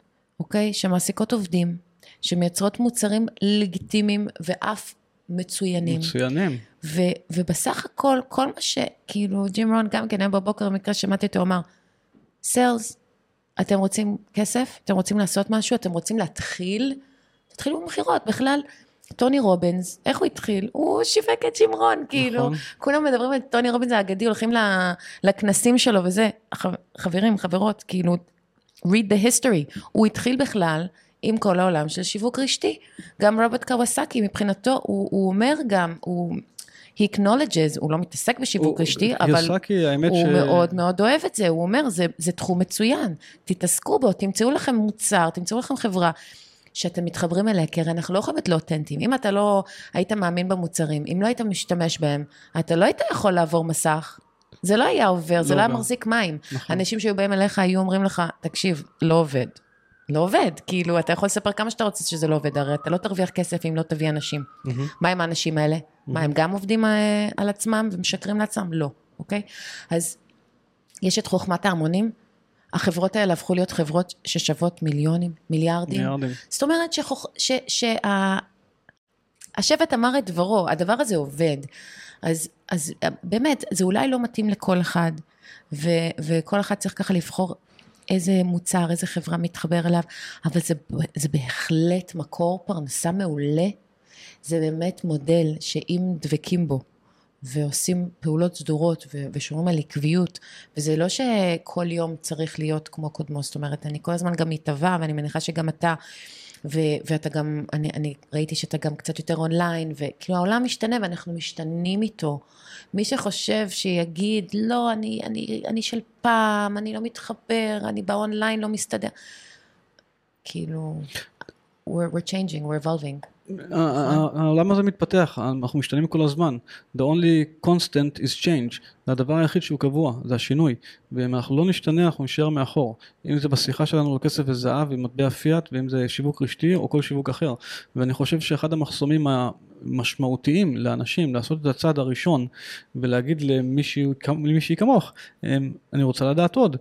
[SPEAKER 1] אוקיי? שמעסיקות עובדים, שמייצרות מוצרים לגיטימיים ואף מצוינים.
[SPEAKER 2] מצוינים.
[SPEAKER 1] ו, ובסך הכל, כל מה שכאילו, ג'ים רון גם כן היום בבוקר במקרה שמעתי אותו אמר, סיילס, אתם רוצים כסף? אתם רוצים לעשות משהו? אתם רוצים להתחיל? תתחילו במכירות, בכלל. טוני רובינס, איך הוא התחיל? הוא שיווק את שמרון, כאילו, נכון. כולם מדברים על טוני רובינס האגדי, הולכים לכנסים שלו וזה, חברים, חברות, כאילו, read the history, הוא התחיל בכלל עם כל העולם של שיווק רשתי. גם רוברט קוואסקי, מבחינתו, הוא, הוא אומר גם, הוא he acknowledges, הוא לא מתעסק בשיווק רשתי, אבל יוסקי, הוא ש... מאוד מאוד אוהב את זה, הוא אומר, זה, זה תחום מצוין, תתעסקו בו, תמצאו לכם מוצר, תמצאו לכם חברה. שאתם מתחברים אליה, כי הרי אנחנו לא יכולים להיות לא אותנטיים. אם אתה לא היית מאמין במוצרים, אם לא היית משתמש בהם, אתה לא היית יכול לעבור מסך. זה לא היה עובר, לא זה לא היה מחזיק מים. נכון. אנשים שהיו באים אליך היו אומרים לך, תקשיב, לא עובד. לא עובד, כאילו, אתה יכול לספר כמה שאתה רוצה שזה לא עובד, הרי אתה לא תרוויח כסף אם לא תביא אנשים. Mm-hmm. מה עם האנשים האלה? מה, הם גם עובדים אה, על עצמם ומשקרים לעצמם? לא, אוקיי? אז יש את חוכמת ההמונים, החברות האלה הפכו להיות חברות ששוות מיליונים, מיליארדים. מיליארדים. זאת אומרת שחוכ... ש... שה... השבט אמר את דברו, הדבר הזה עובד. אז, אז באמת, זה אולי לא מתאים לכל אחד, ו, וכל אחד צריך ככה לבחור איזה מוצר, איזה חברה מתחבר אליו, אבל זה, זה בהחלט מקור פרנסה מעולה. זה באמת מודל שאם דבקים בו ועושים פעולות סדורות ושומרים על עקביות, וזה לא שכל יום צריך להיות כמו קודמו, זאת אומרת, אני כל הזמן גם מתהווה, ואני מניחה שגם אתה, ו- ואתה גם, אני, אני ראיתי שאתה גם קצת יותר אונליין, וכאילו העולם משתנה ואנחנו משתנים איתו. מי שחושב שיגיד, לא, אני, אני, אני של פעם, אני לא מתחבר, אני באונליין לא מסתדר. כאילו, we're, we're changing, we're evolving.
[SPEAKER 2] העולם הזה מתפתח, אנחנו משתנים כל הזמן. The only constant is change. זה הדבר היחיד שהוא קבוע, זה השינוי. ואם אנחנו לא נשתנה, אנחנו נשאר מאחור. אם זה בשיחה שלנו על כסף וזהב עם מטבע פיאט, ואם זה שיווק רשתי או כל שיווק אחר. ואני חושב שאחד המחסומים משמעותיים לאנשים, לעשות את הצעד הראשון ולהגיד למישהי, למישהי כמוך, אני רוצה לדעת עוד.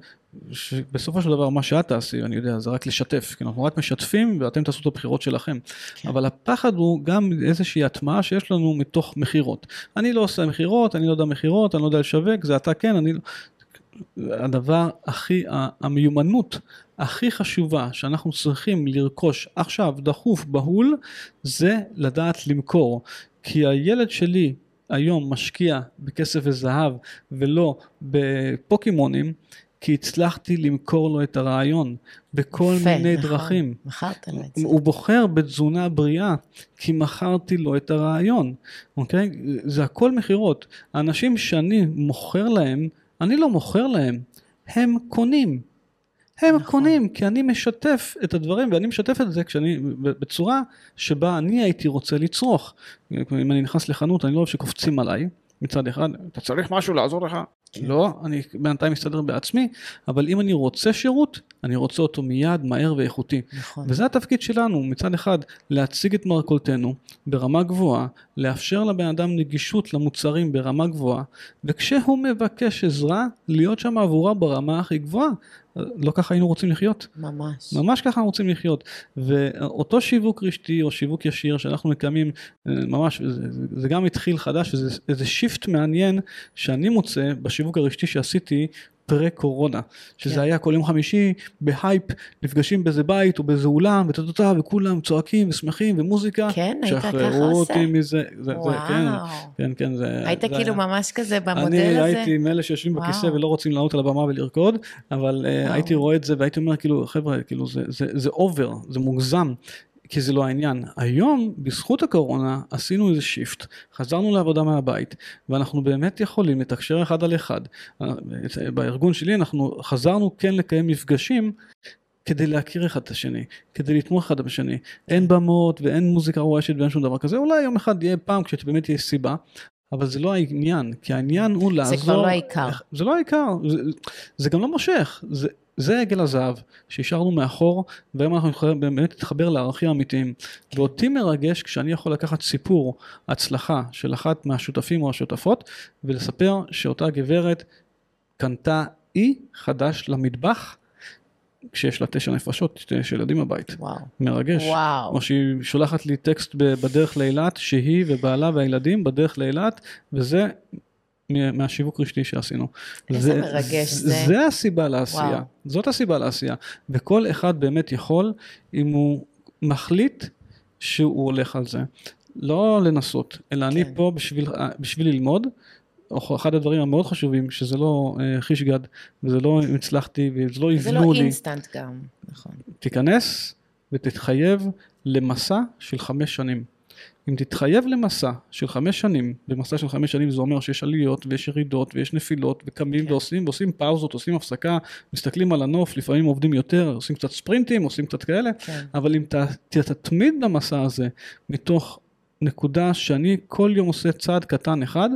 [SPEAKER 2] שבסופו של דבר מה שאת תעשי, אני יודע, זה רק לשתף, כי אנחנו רק משתפים ואתם תעשו את הבחירות שלכם. כן. אבל הפחד הוא גם איזושהי הטמעה שיש לנו מתוך מכירות. אני לא עושה מכירות, אני לא יודע מכירות, אני לא יודע לשווק, זה אתה כן, אני לא... הדבר הכי, המיומנות הכי חשובה שאנחנו צריכים לרכוש עכשיו, דחוף, בהול, זה לדעת למכור. כי הילד שלי היום משקיע בכסף וזהב ולא בפוקימונים, כי הצלחתי למכור לו את הרעיון בכל יפה, מיני נכון, דרכים.
[SPEAKER 1] מכרת לו את זה.
[SPEAKER 2] הוא בוחר בתזונה בריאה, כי מכרתי לו את הרעיון, אוקיי? זה הכל מכירות. האנשים שאני מוכר להם, אני לא מוכר להם, הם קונים. הם נכון. קונים, כי אני משתף את הדברים, ואני משתף את זה כשאני, בצורה שבה אני הייתי רוצה לצרוך. אם אני נכנס לחנות, אני לא אוהב שקופצים עליי, מצד אחד, אתה צריך משהו לעזור לך? כן. לא, אני בינתיים מסתדר בעצמי, אבל אם אני רוצה שירות, אני רוצה אותו מיד, מהר ואיכותי. נכון. וזה התפקיד שלנו, מצד אחד, להציג את מרכולתנו ברמה גבוהה, לאפשר לבן אדם נגישות למוצרים ברמה גבוהה, וכשהוא מבקש עזרה, להיות שם עבורה ברמה הכי גבוהה. לא ככה היינו רוצים לחיות.
[SPEAKER 1] ממש.
[SPEAKER 2] ממש ככה אנחנו רוצים לחיות. ואותו שיווק רשתי או שיווק ישיר שאנחנו מקיימים, אה, ממש, זה, זה גם התחיל חדש, וזה איזה shift מעניין שאני מוצא בשיווק הרשתי שעשיתי פרה קורונה, שזה כן. היה כל יום חמישי בהייפ, נפגשים באיזה בית או באיזה אולם וטטטה וכולם צועקים ושמחים ומוזיקה,
[SPEAKER 1] כן, היית ככה עושה?
[SPEAKER 2] שחררו אותי מזה, זה,
[SPEAKER 1] וואו. זה,
[SPEAKER 2] כן, כן, כן, זה,
[SPEAKER 1] היית
[SPEAKER 2] זה
[SPEAKER 1] כאילו היה. ממש כזה במודל
[SPEAKER 2] אני
[SPEAKER 1] הזה?
[SPEAKER 2] אני הייתי מאלה שיושבים וואו. בכיסא ולא רוצים לעלות על הבמה ולרקוד, אבל uh, הייתי רואה את זה והייתי אומר כאילו חבר'ה, כאילו זה, זה, זה over, זה מוגזם, כי זה לא העניין. היום, בזכות הקורונה, עשינו איזה shift, חזרנו לעבודה מהבית, ואנחנו באמת יכולים לתקשר אחד על אחד. בארגון שלי אנחנו חזרנו כן לקיים מפגשים כדי להכיר אחד את השני, כדי לתמוך אחד בשני. אין במות ואין מוזיקה רועשת ואין שום דבר כזה, אולי יום אחד יהיה פעם כשבאמת יש סיבה, אבל זה לא העניין, כי העניין הוא לעזור...
[SPEAKER 1] זה כבר לא העיקר.
[SPEAKER 2] זה לא העיקר, זה, זה גם לא מושך, זה, זה עגל הזהב שהשארנו מאחור והיום אנחנו יכולים באמת להתחבר לערכים אמיתיים ואותי מרגש כשאני יכול לקחת סיפור הצלחה של אחת מהשותפים או השותפות ולספר שאותה גברת קנתה אי חדש למטבח כשיש לה תשע נפשות, יש ילדים בבית.
[SPEAKER 1] וואו.
[SPEAKER 2] מרגש.
[SPEAKER 1] וואו.
[SPEAKER 2] או שהיא שולחת לי טקסט בדרך לאילת, שהיא ובעלה והילדים בדרך לאילת, וזה מהשיווק רשתי שעשינו.
[SPEAKER 1] איזה זה, מרגש זה.
[SPEAKER 2] זה הסיבה לעשייה, וואו. זאת הסיבה לעשייה. וכל אחד באמת יכול, אם הוא מחליט שהוא הולך על זה. לא לנסות, אלא כן. אני פה בשביל, בשביל ללמוד. אחד הדברים המאוד חשובים, שזה לא uh, חיש גד, וזה לא אם הצלחתי, וזה לא יבנו לי.
[SPEAKER 1] זה לא אינסטנט גם, נכון.
[SPEAKER 2] תיכנס ותתחייב למסע של חמש שנים. אם תתחייב למסע של חמש שנים, במסע של חמש שנים זה אומר שיש עליות ויש ירידות ויש נפילות וקמים כן. ועושים ועושים פאוזות, עושים הפסקה, מסתכלים על הנוף, לפעמים עובדים יותר, עושים קצת ספרינטים, עושים קצת כאלה, כן. אבל אם תתמיד במסע הזה מתוך נקודה שאני כל יום עושה צעד קטן אחד,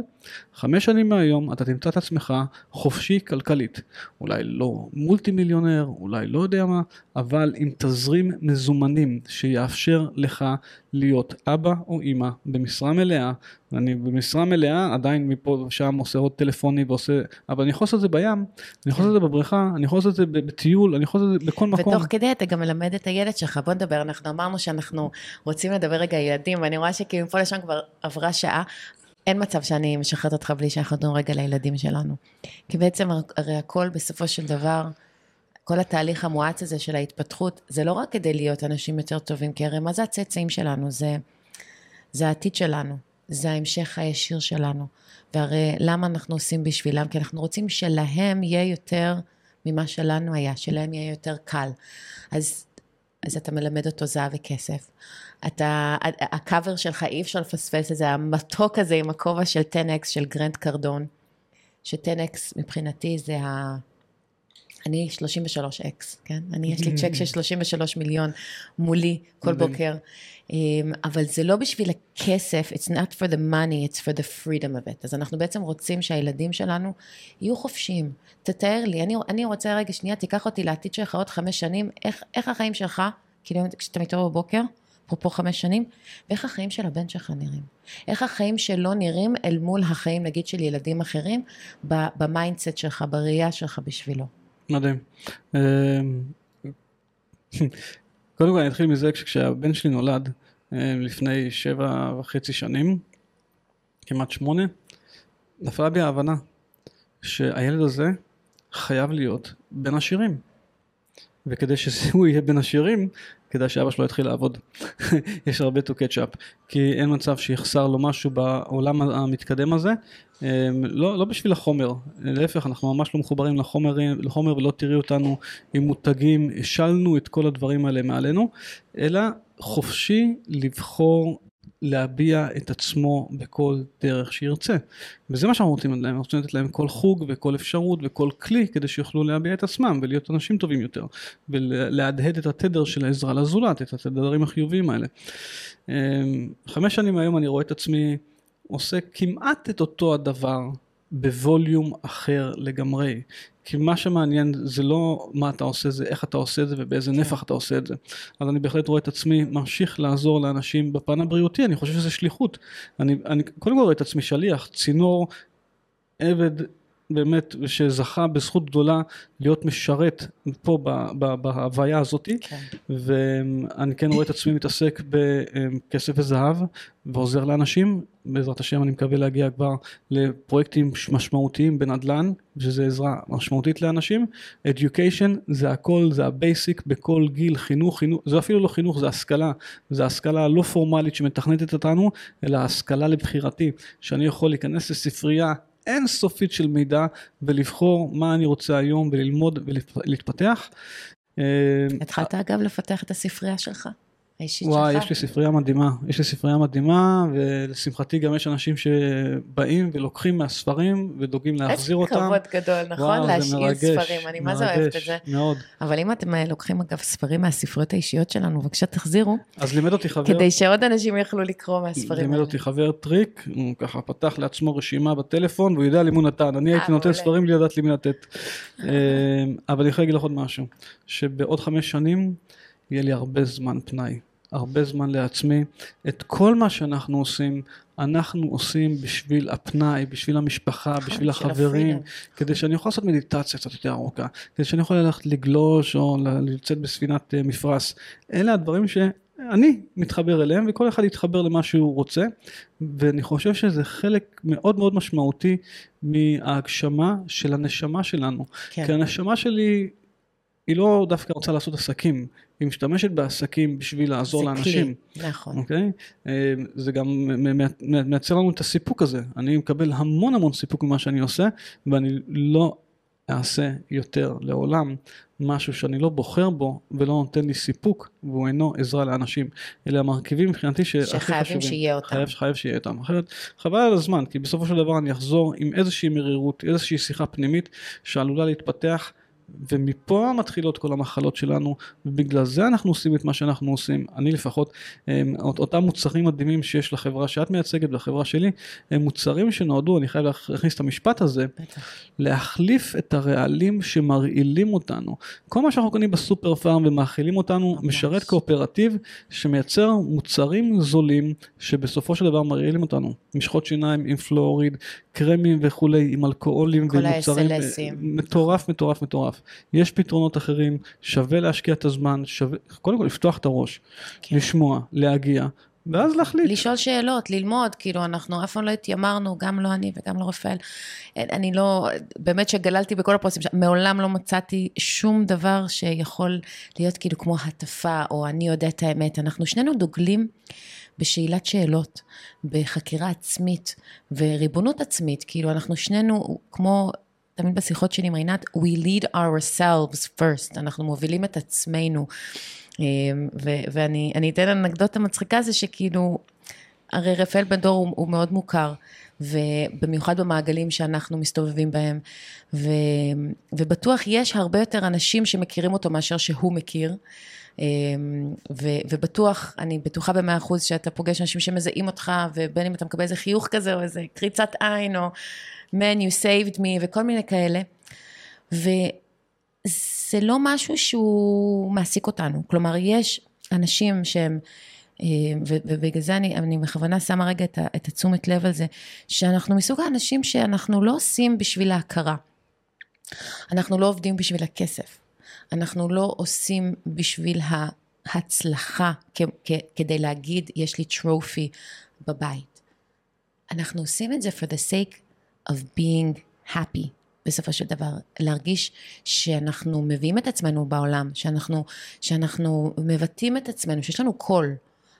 [SPEAKER 2] חמש שנים מהיום אתה תמצא את עצמך חופשי כלכלית. אולי לא מולטי מיליונר, אולי לא יודע מה, אבל עם תזרים מזומנים שיאפשר לך להיות אבא או אימא במשרה מלאה. אני במשרה מלאה עדיין מפה ושם עושה עוד טלפוני ועושה, אבל אני יכול לעשות את זה בים, אני יכול לעשות את זה בבריכה, אני יכול לעשות את זה בטיול, אני יכול לעשות את זה בכל מקום.
[SPEAKER 1] ותוך כדי אתה גם מלמד את הילד שלך, בוא נדבר, אנחנו אמרנו שאנחנו רוצים לדבר רגע ילדים, ואני רואה שכאילו מפה לשם כבר עברה שעה, אין מצב שאני משחררת אותך בלי שאנחנו נדון רגע לילדים שלנו. כי בעצם הרי הכל בסופו של דבר, כל התהליך המואץ הזה של ההתפתחות, זה לא רק כדי להיות אנשים יותר טובים, כי הרי מה זה הצאצאים שלנו? זה, זה העתיד שלנו, זה ההמשך הישיר שלנו. והרי למה אנחנו עושים בשבילם? כי אנחנו רוצים שלהם יהיה יותר ממה שלנו היה, שלהם יהיה יותר קל. אז, אז אתה מלמד אותו זהב וכסף. אתה, הקאבר שלך, אי אפשר לפספס את זה, המתוק הזה עם הכובע של 10X של גרנט קרדון, ש-10X מבחינתי זה ה... אני 33X, כן? אני, יש לי צ'ק של 33 מיליון מולי כל בוקר, אמ, אבל זה לא בשביל הכסף, it's not for the money, it's for the freedom of it. אז אנחנו בעצם רוצים שהילדים שלנו יהיו חופשיים. תתאר לי, אני, אני רוצה רגע שנייה, תיקח אותי לעתיד שלך עוד חמש שנים, איך, איך החיים שלך, כאילו כשאתה מתעורר בבוקר, אפרופו חמש שנים, ואיך החיים של הבן שלך נראים. איך החיים שלו נראים אל מול החיים, נגיד, של ילדים אחרים, ב mindset שלך, בראייה שלך בשבילו.
[SPEAKER 2] מדהים. אמ, קודם כל אני אתחיל מזה כשהבן שלי נולד אמ, לפני שבע וחצי שנים, כמעט שמונה, נפלה בי ההבנה שהילד הזה חייב להיות בין עשירים. וכדי שהוא יהיה בין עשירים, כדאי שאבא שלו יתחיל לעבוד. יש הרבה to catch up, כי אין מצב שיחסר לו משהו בעולם המתקדם הזה, אמ, לא, לא בשביל החומר, להפך, אנחנו ממש לא מחוברים לחומר, לחומר ולא תראי אותנו עם מותגים, השלנו את כל הדברים האלה מעלינו, אלא חופשי לבחור להביע את עצמו בכל דרך שירצה. וזה מה שאנחנו רוצים להם, אנחנו רוצים לתת להם כל חוג וכל אפשרות וכל כלי כדי שיוכלו להביע את עצמם ולהיות אנשים טובים יותר ולהדהד את התדר של העזרה לזולת, את התדרים החיוביים האלה. אמ, חמש שנים היום אני רואה את עצמי עושה כמעט את אותו הדבר בווליום אחר לגמרי. כי מה שמעניין זה לא מה אתה עושה, זה איך אתה עושה את זה ובאיזה כן. נפח אתה עושה את זה. אז אני בהחלט רואה את עצמי ממשיך לעזור לאנשים בפן הבריאותי, אני חושב שזה שליחות. אני, אני קודם כל רואה את עצמי שליח, צינור, עבד באמת, שזכה בזכות גדולה להיות משרת פה בהוויה הזאת, כן. ואני כן רואה את עצמי מתעסק בכסף וזהב ועוזר לאנשים, בעזרת השם אני מקווה להגיע כבר לפרויקטים משמעותיים בנדל"ן, שזה עזרה משמעותית לאנשים, education זה הכל, זה ה basic בכל גיל, חינוך, חינוך, זה אפילו לא חינוך, זה השכלה, זה השכלה לא פורמלית שמתכנתת אותנו, אלא השכלה לבחירתי, שאני יכול להיכנס לספרייה אינסופית של מידע ולבחור מה אני רוצה היום וללמוד ולהתפתח.
[SPEAKER 1] אה, התחלת אגב לפתח את הספרייה שלך? האישית שלך?
[SPEAKER 2] וואי, יש לי ספרייה מדהימה, יש לי ספרייה מדהימה, ולשמחתי גם יש אנשים שבאים ולוקחים מהספרים ודואגים להחזיר אותם.
[SPEAKER 1] איזה כבוד גדול, נכון? להשאיר ספרים, אני מה זה אוהבת את זה. מאוד. אבל אם אתם אה, לוקחים אגב ספרים מהספריות האישיות שלנו, בבקשה תחזירו.
[SPEAKER 2] אז לימד אותי חבר...
[SPEAKER 1] כדי שעוד אנשים יוכלו לקרוא מהספרים
[SPEAKER 2] האלה. לימד אותי חבר טריק, הוא ככה פתח לעצמו רשימה בטלפון, והוא יודע למי נתן. אני הייתי אה, נותן ספרים בלי לדעת למי לתת. אה, אבל אני יכול להגיד לך עוד משהו, שבעוד חמש שנים יהיה לי הרבה זמן פנאי. הרבה זמן לעצמי. את כל מה שאנחנו עושים, אנחנו עושים בשביל הפנאי, בשביל המשפחה, נכון, בשביל החברים, כדי שאני אוכל לעשות מדיטציה קצת יותר ארוכה, כדי שאני אוכל ללכת לגלוש או לצאת בספינת אה, מפרש. אלה הדברים שאני מתחבר אליהם וכל אחד יתחבר למה שהוא רוצה ואני חושב שזה חלק מאוד מאוד משמעותי מההגשמה של הנשמה שלנו. כן. כי הנשמה שלי היא לא דווקא רוצה לעשות עסקים, היא משתמשת בעסקים בשביל לעזור לאנשים.
[SPEAKER 1] זה כלי, נכון.
[SPEAKER 2] אוקיי? אה, זה גם מייצר לנו את הסיפוק הזה. אני מקבל המון המון סיפוק ממה שאני עושה, ואני לא אעשה יותר לעולם משהו שאני לא בוחר בו ולא נותן לי סיפוק, והוא אינו עזרה לאנשים. אלה המרכיבים מבחינתי שהכי חשובים.
[SPEAKER 1] שחייבים שיהיה אותם. חייב,
[SPEAKER 2] חייב שיהיה אותם. אחרת חבל על הזמן, כי בסופו של דבר אני אחזור עם איזושהי מרירות, איזושהי שיחה פנימית שעלולה להתפתח. ומפה מתחילות כל המחלות שלנו, ובגלל זה אנחנו עושים את מה שאנחנו עושים. אני לפחות, אמ, אותם מוצרים מדהימים שיש לחברה שאת מייצגת והחברה שלי, הם מוצרים שנועדו, אני חייב להכניס את המשפט הזה, להחליף את הרעלים שמרעילים אותנו. כל מה שאנחנו קונים בסופר פארם ומאכילים אותנו, משרת קואופרטיב שמייצר מוצרים זולים, שבסופו של דבר מרעילים אותנו. משחות שיניים עם פלואוריד, קרמים וכולי, עם אלכוהולים ומוצרים, מטורף, מטורף, מטורף. יש פתרונות אחרים, שווה להשקיע את הזמן, שווה, קודם כל לפתוח את הראש, כן. לשמוע, להגיע, ואז להחליט.
[SPEAKER 1] לשאול שאלות, ללמוד, כאילו אנחנו אף פעם לא התיימרנו, גם לא אני וגם לא רפאל. אני לא, באמת שגללתי בכל הפרוסים, מעולם לא מצאתי שום דבר שיכול להיות כאילו כמו הטפה, או אני יודע את האמת. אנחנו שנינו דוגלים בשאלת שאלות, בחקירה עצמית וריבונות עצמית, כאילו אנחנו שנינו כמו תמיד בשיחות שלי עם רינת, we lead ourselves first, אנחנו מובילים את עצמנו. אמ, ו- ואני אתן אנקדוטה מצחיקה, זה שכאילו, הרי רפאל בן דור הוא, הוא מאוד מוכר, ובמיוחד במעגלים שאנחנו מסתובבים בהם, ו, ובטוח יש הרבה יותר אנשים שמכירים אותו מאשר שהוא מכיר. אמ, ו, ובטוח, אני בטוחה במאה אחוז שאתה פוגש אנשים שמזהים אותך, ובין אם אתה מקבל איזה חיוך כזה, או איזה קריצת עין, או man you saved me, וכל מיני כאלה. וזה לא משהו שהוא מעסיק אותנו. כלומר, יש אנשים שהם ובגלל זה אני, אני בכוונה שמה רגע את, את התשומת לב על זה, שאנחנו מסוג האנשים שאנחנו לא עושים בשביל ההכרה. אנחנו לא עובדים בשביל הכסף. אנחנו לא עושים בשביל ההצלחה כדי להגיד, יש לי טרופי בבית. אנחנו עושים את זה for the sake of being happy. בסופו של דבר, להרגיש שאנחנו מביאים את עצמנו בעולם, שאנחנו, שאנחנו מבטאים את עצמנו, שיש לנו קול,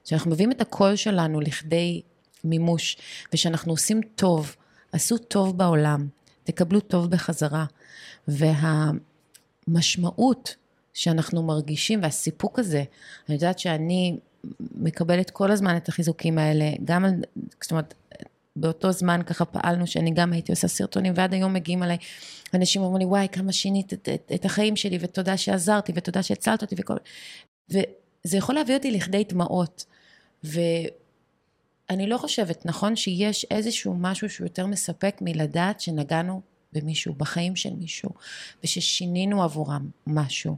[SPEAKER 1] שאנחנו מביאים את הקול שלנו לכדי מימוש, ושאנחנו עושים טוב, עשו טוב בעולם, תקבלו טוב בחזרה. והמשמעות שאנחנו מרגישים והסיפוק הזה, אני יודעת שאני מקבלת כל הזמן את החיזוקים האלה, גם על, זאת אומרת, באותו זמן ככה פעלנו שאני גם הייתי עושה סרטונים ועד היום מגיעים אליי אנשים אומרים לי וואי כמה שינית את, את, את החיים שלי ותודה שעזרתי ותודה שהצלת אותי וכל וזה יכול להביא אותי לכדי דמעות. ואני לא חושבת נכון שיש איזשהו משהו שהוא יותר מספק מלדעת שנגענו במישהו בחיים של מישהו וששינינו עבורם משהו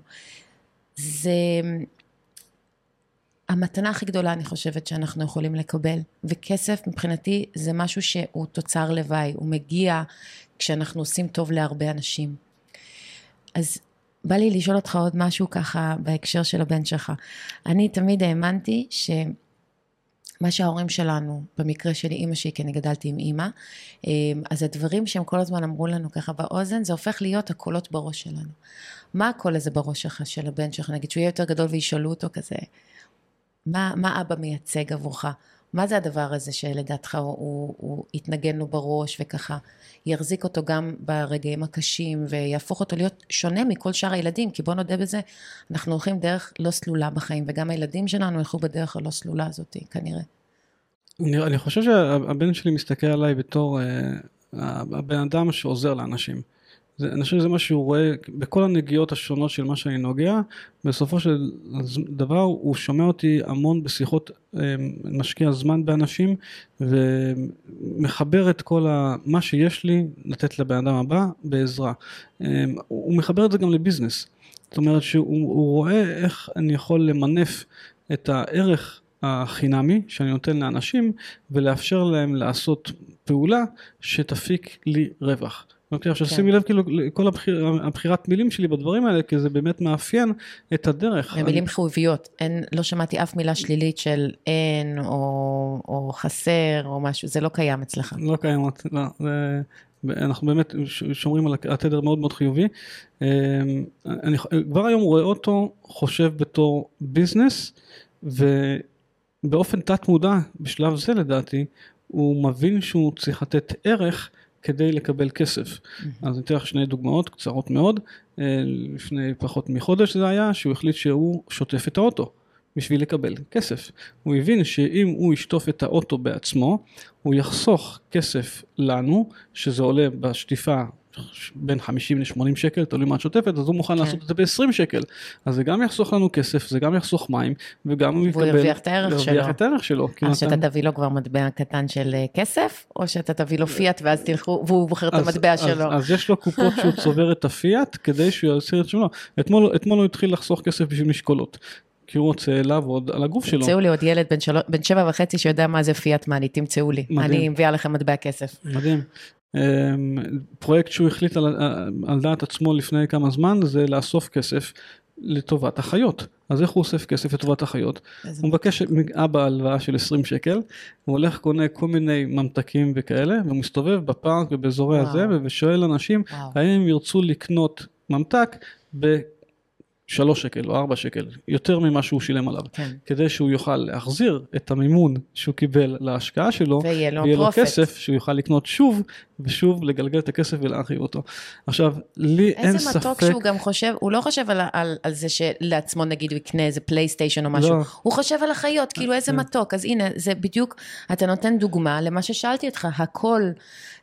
[SPEAKER 1] זה המתנה הכי גדולה אני חושבת שאנחנו יכולים לקבל, וכסף מבחינתי זה משהו שהוא תוצר לוואי, הוא מגיע כשאנחנו עושים טוב להרבה אנשים. אז בא לי לשאול אותך עוד משהו ככה בהקשר של הבן שלך. אני תמיד האמנתי שמה שההורים שלנו, במקרה שלי אימא שלי, כי אני גדלתי עם אימא, אמ, אז הדברים שהם כל הזמן אמרו לנו ככה באוזן, זה הופך להיות הקולות בראש שלנו. מה הקול הזה בראש שלך, של הבן שלך, נגיד שהוא יהיה יותר גדול וישאלו אותו כזה, מה, מה אבא מייצג עבורך? מה זה הדבר הזה שלדעתך הוא, הוא, הוא יתנגן לו בראש וככה יחזיק אותו גם ברגעים הקשים ויהפוך אותו להיות שונה מכל שאר הילדים, כי בוא נודה בזה, אנחנו הולכים דרך לא סלולה בחיים, וגם הילדים שלנו ילכו בדרך הלא סלולה הזאת כנראה.
[SPEAKER 2] אני, אני חושב שהבן שלי מסתכל עליי בתור uh, הבן אדם שעוזר לאנשים. זה, אני חושב שזה מה שהוא רואה בכל הנגיעות השונות של מה שאני נוגע, בסופו של דבר הוא שומע אותי המון בשיחות, אה, משקיע זמן באנשים ומחבר את כל ה, מה שיש לי לתת לבן אדם הבא בעזרה. אה, הוא מחבר את זה גם לביזנס, זאת אומרת שהוא רואה איך אני יכול למנף את הערך החינמי שאני נותן לאנשים ולאפשר להם לעשות פעולה שתפיק לי רווח. אוקיי, עכשיו כן. שימי לב כאילו כל הבחיר, הבחירת מילים שלי בדברים האלה, כי זה באמת מאפיין את הדרך.
[SPEAKER 1] ומילים אני... חיוביות, אין, לא שמעתי אף מילה שלילית של אין או, או חסר או משהו, זה לא קיים אצלך.
[SPEAKER 2] לא קיים, לא, זה, אנחנו באמת שומרים על התדר מאוד מאוד חיובי. אמ, אני כבר היום רואה אותו חושב בתור ביזנס, ובאופן תת מודע, בשלב זה לדעתי, הוא מבין שהוא צריך לתת ערך. כדי לקבל כסף. אז אני אתן לך שני דוגמאות קצרות מאוד. אה, לפני פחות מחודש זה היה שהוא החליט שהוא שוטף את האוטו בשביל לקבל כסף. הוא הבין שאם הוא ישטוף את האוטו בעצמו, הוא יחסוך כסף לנו, שזה עולה בשטיפה בין 50 ל-80 שקל, תלוי מה את שוטפת, אז הוא מוכן כן. לעשות את זה ב-20 שקל. אז זה גם יחסוך לנו כסף, זה גם יחסוך מים, וגם הוא
[SPEAKER 1] יקבל... והוא ירוויח את הערך שלו.
[SPEAKER 2] ירוויח את הערך שלו.
[SPEAKER 1] אז שאתה אתה... תביא לו כבר מטבע קטן של אה, כסף, או שאתה תביא לו פיאט ואז תלכו, והוא בוחר את המטבע
[SPEAKER 2] אז,
[SPEAKER 1] שלו.
[SPEAKER 2] אז, אז יש לו קופות שהוא צובר את הפיאט, כדי שהוא יסיר את שלו. אתמול, אתמול הוא התחיל לחסוך כסף בשביל משקולות. כי הוא רוצה לעבוד על הגוף שלו.
[SPEAKER 1] תמצאו לי עוד ילד בן, של... בן שבע וחצי שיודע מה זה פיאט מאני, תמצאו לי. מדהים. אני מביאה לכם מטבע כסף.
[SPEAKER 2] מדהים. אמ, פרויקט שהוא החליט על, על דעת עצמו לפני כמה זמן זה לאסוף כסף לטובת החיות. אז איך הוא אוסף כסף לטובת החיות? הוא מבקש מאבא הלוואה של 20 שקל, הוא הולך קונה כל מיני ממתקים וכאלה, ומסתובב בפארק ובאזורי הזה, ושואל אנשים וואו. האם הם ירצו לקנות ממתק שלוש שקל או ארבע שקל, יותר ממה שהוא שילם עליו, כן. כדי שהוא יוכל להחזיר את המימון שהוא קיבל להשקעה שלו,
[SPEAKER 1] ויהיה לו, ויהיה לו
[SPEAKER 2] כסף שהוא יוכל לקנות שוב, ושוב לגלגל את הכסף ולהרחיב אותו. עכשיו, לי אין ספק...
[SPEAKER 1] איזה מתוק שהוא גם חושב, הוא לא חושב על, על, על זה שלעצמו נגיד הוא יקנה איזה פלייסטיישן או משהו, לא. הוא חושב על החיות, כאילו איזה כן. מתוק, אז הנה, זה בדיוק, אתה נותן דוגמה למה ששאלתי אותך, הקול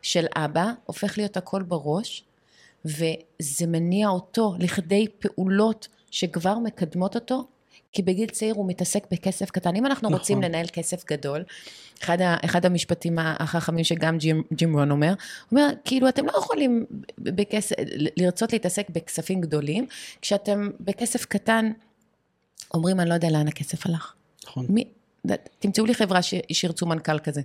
[SPEAKER 1] של אבא הופך להיות הקול בראש, וזה מניע אותו לכדי פעולות שכבר מקדמות אותו, כי בגיל צעיר הוא מתעסק בכסף קטן. אם אנחנו נכון. רוצים לנהל כסף גדול, אחד, ה, אחד המשפטים החכמים שגם ג'ים, ג'ים רון אומר, הוא אומר, כאילו אתם לא יכולים בכסף, לרצות להתעסק בכספים גדולים, כשאתם בכסף קטן אומרים, אני לא יודע לאן הכסף הלך.
[SPEAKER 2] נכון.
[SPEAKER 1] מי, תמצאו לי חברה ש, שירצו מנכ"ל כזה,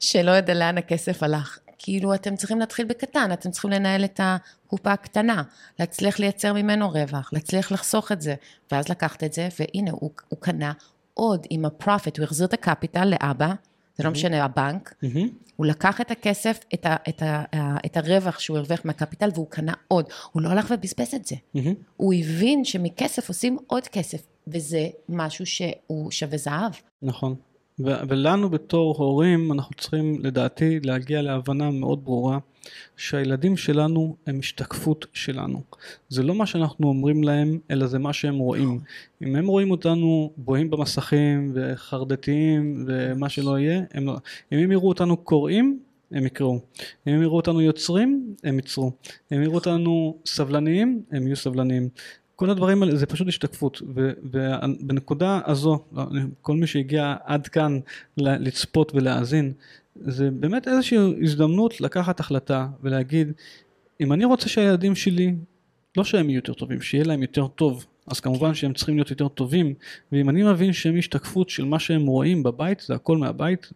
[SPEAKER 1] שלא יודע לאן הכסף הלך. כאילו אתם צריכים להתחיל בקטן, אתם צריכים לנהל את הקופה הקטנה, להצליח לייצר ממנו רווח, להצליח לחסוך את זה, ואז לקחת את זה, והנה, הוא, הוא קנה עוד עם ה profit, הוא החזיר את ה capital לאבא, זה לא משנה, הבנק, הוא לקח את הכסף, את, ה, את, ה, את הרווח שהוא הרוויח מה capital, והוא קנה עוד. הוא לא הלך ובזבז את זה. הוא הבין שמכסף עושים עוד כסף, וזה משהו שהוא שווה זהב.
[SPEAKER 2] נכון. ולנו בתור הורים אנחנו צריכים לדעתי להגיע להבנה מאוד ברורה שהילדים שלנו הם השתקפות שלנו. זה לא מה שאנחנו אומרים להם אלא זה מה שהם רואים. אם הם רואים אותנו בוהים במסכים וחרדתיים ומה שלא יהיה, הם לא. אם הם יראו אותנו קוראים הם יקראו. אם הם יראו אותנו יוצרים, הם ייצרו. אם יראו אותנו סבלניים, הם יהיו סבלניים. כל הדברים האלה זה פשוט השתקפות. ובנקודה הזו כל מי שהגיע עד כאן לצפות ולהאזין זה באמת איזושהי הזדמנות לקחת החלטה ולהגיד אם אני רוצה שהילדים שלי לא שהם יהיו יותר טובים שיהיה להם יותר טוב אז כמובן שהם צריכים להיות יותר טובים ואם אני מבין שהם השתקפות של מה שהם רואים בבית זה הכל מהבית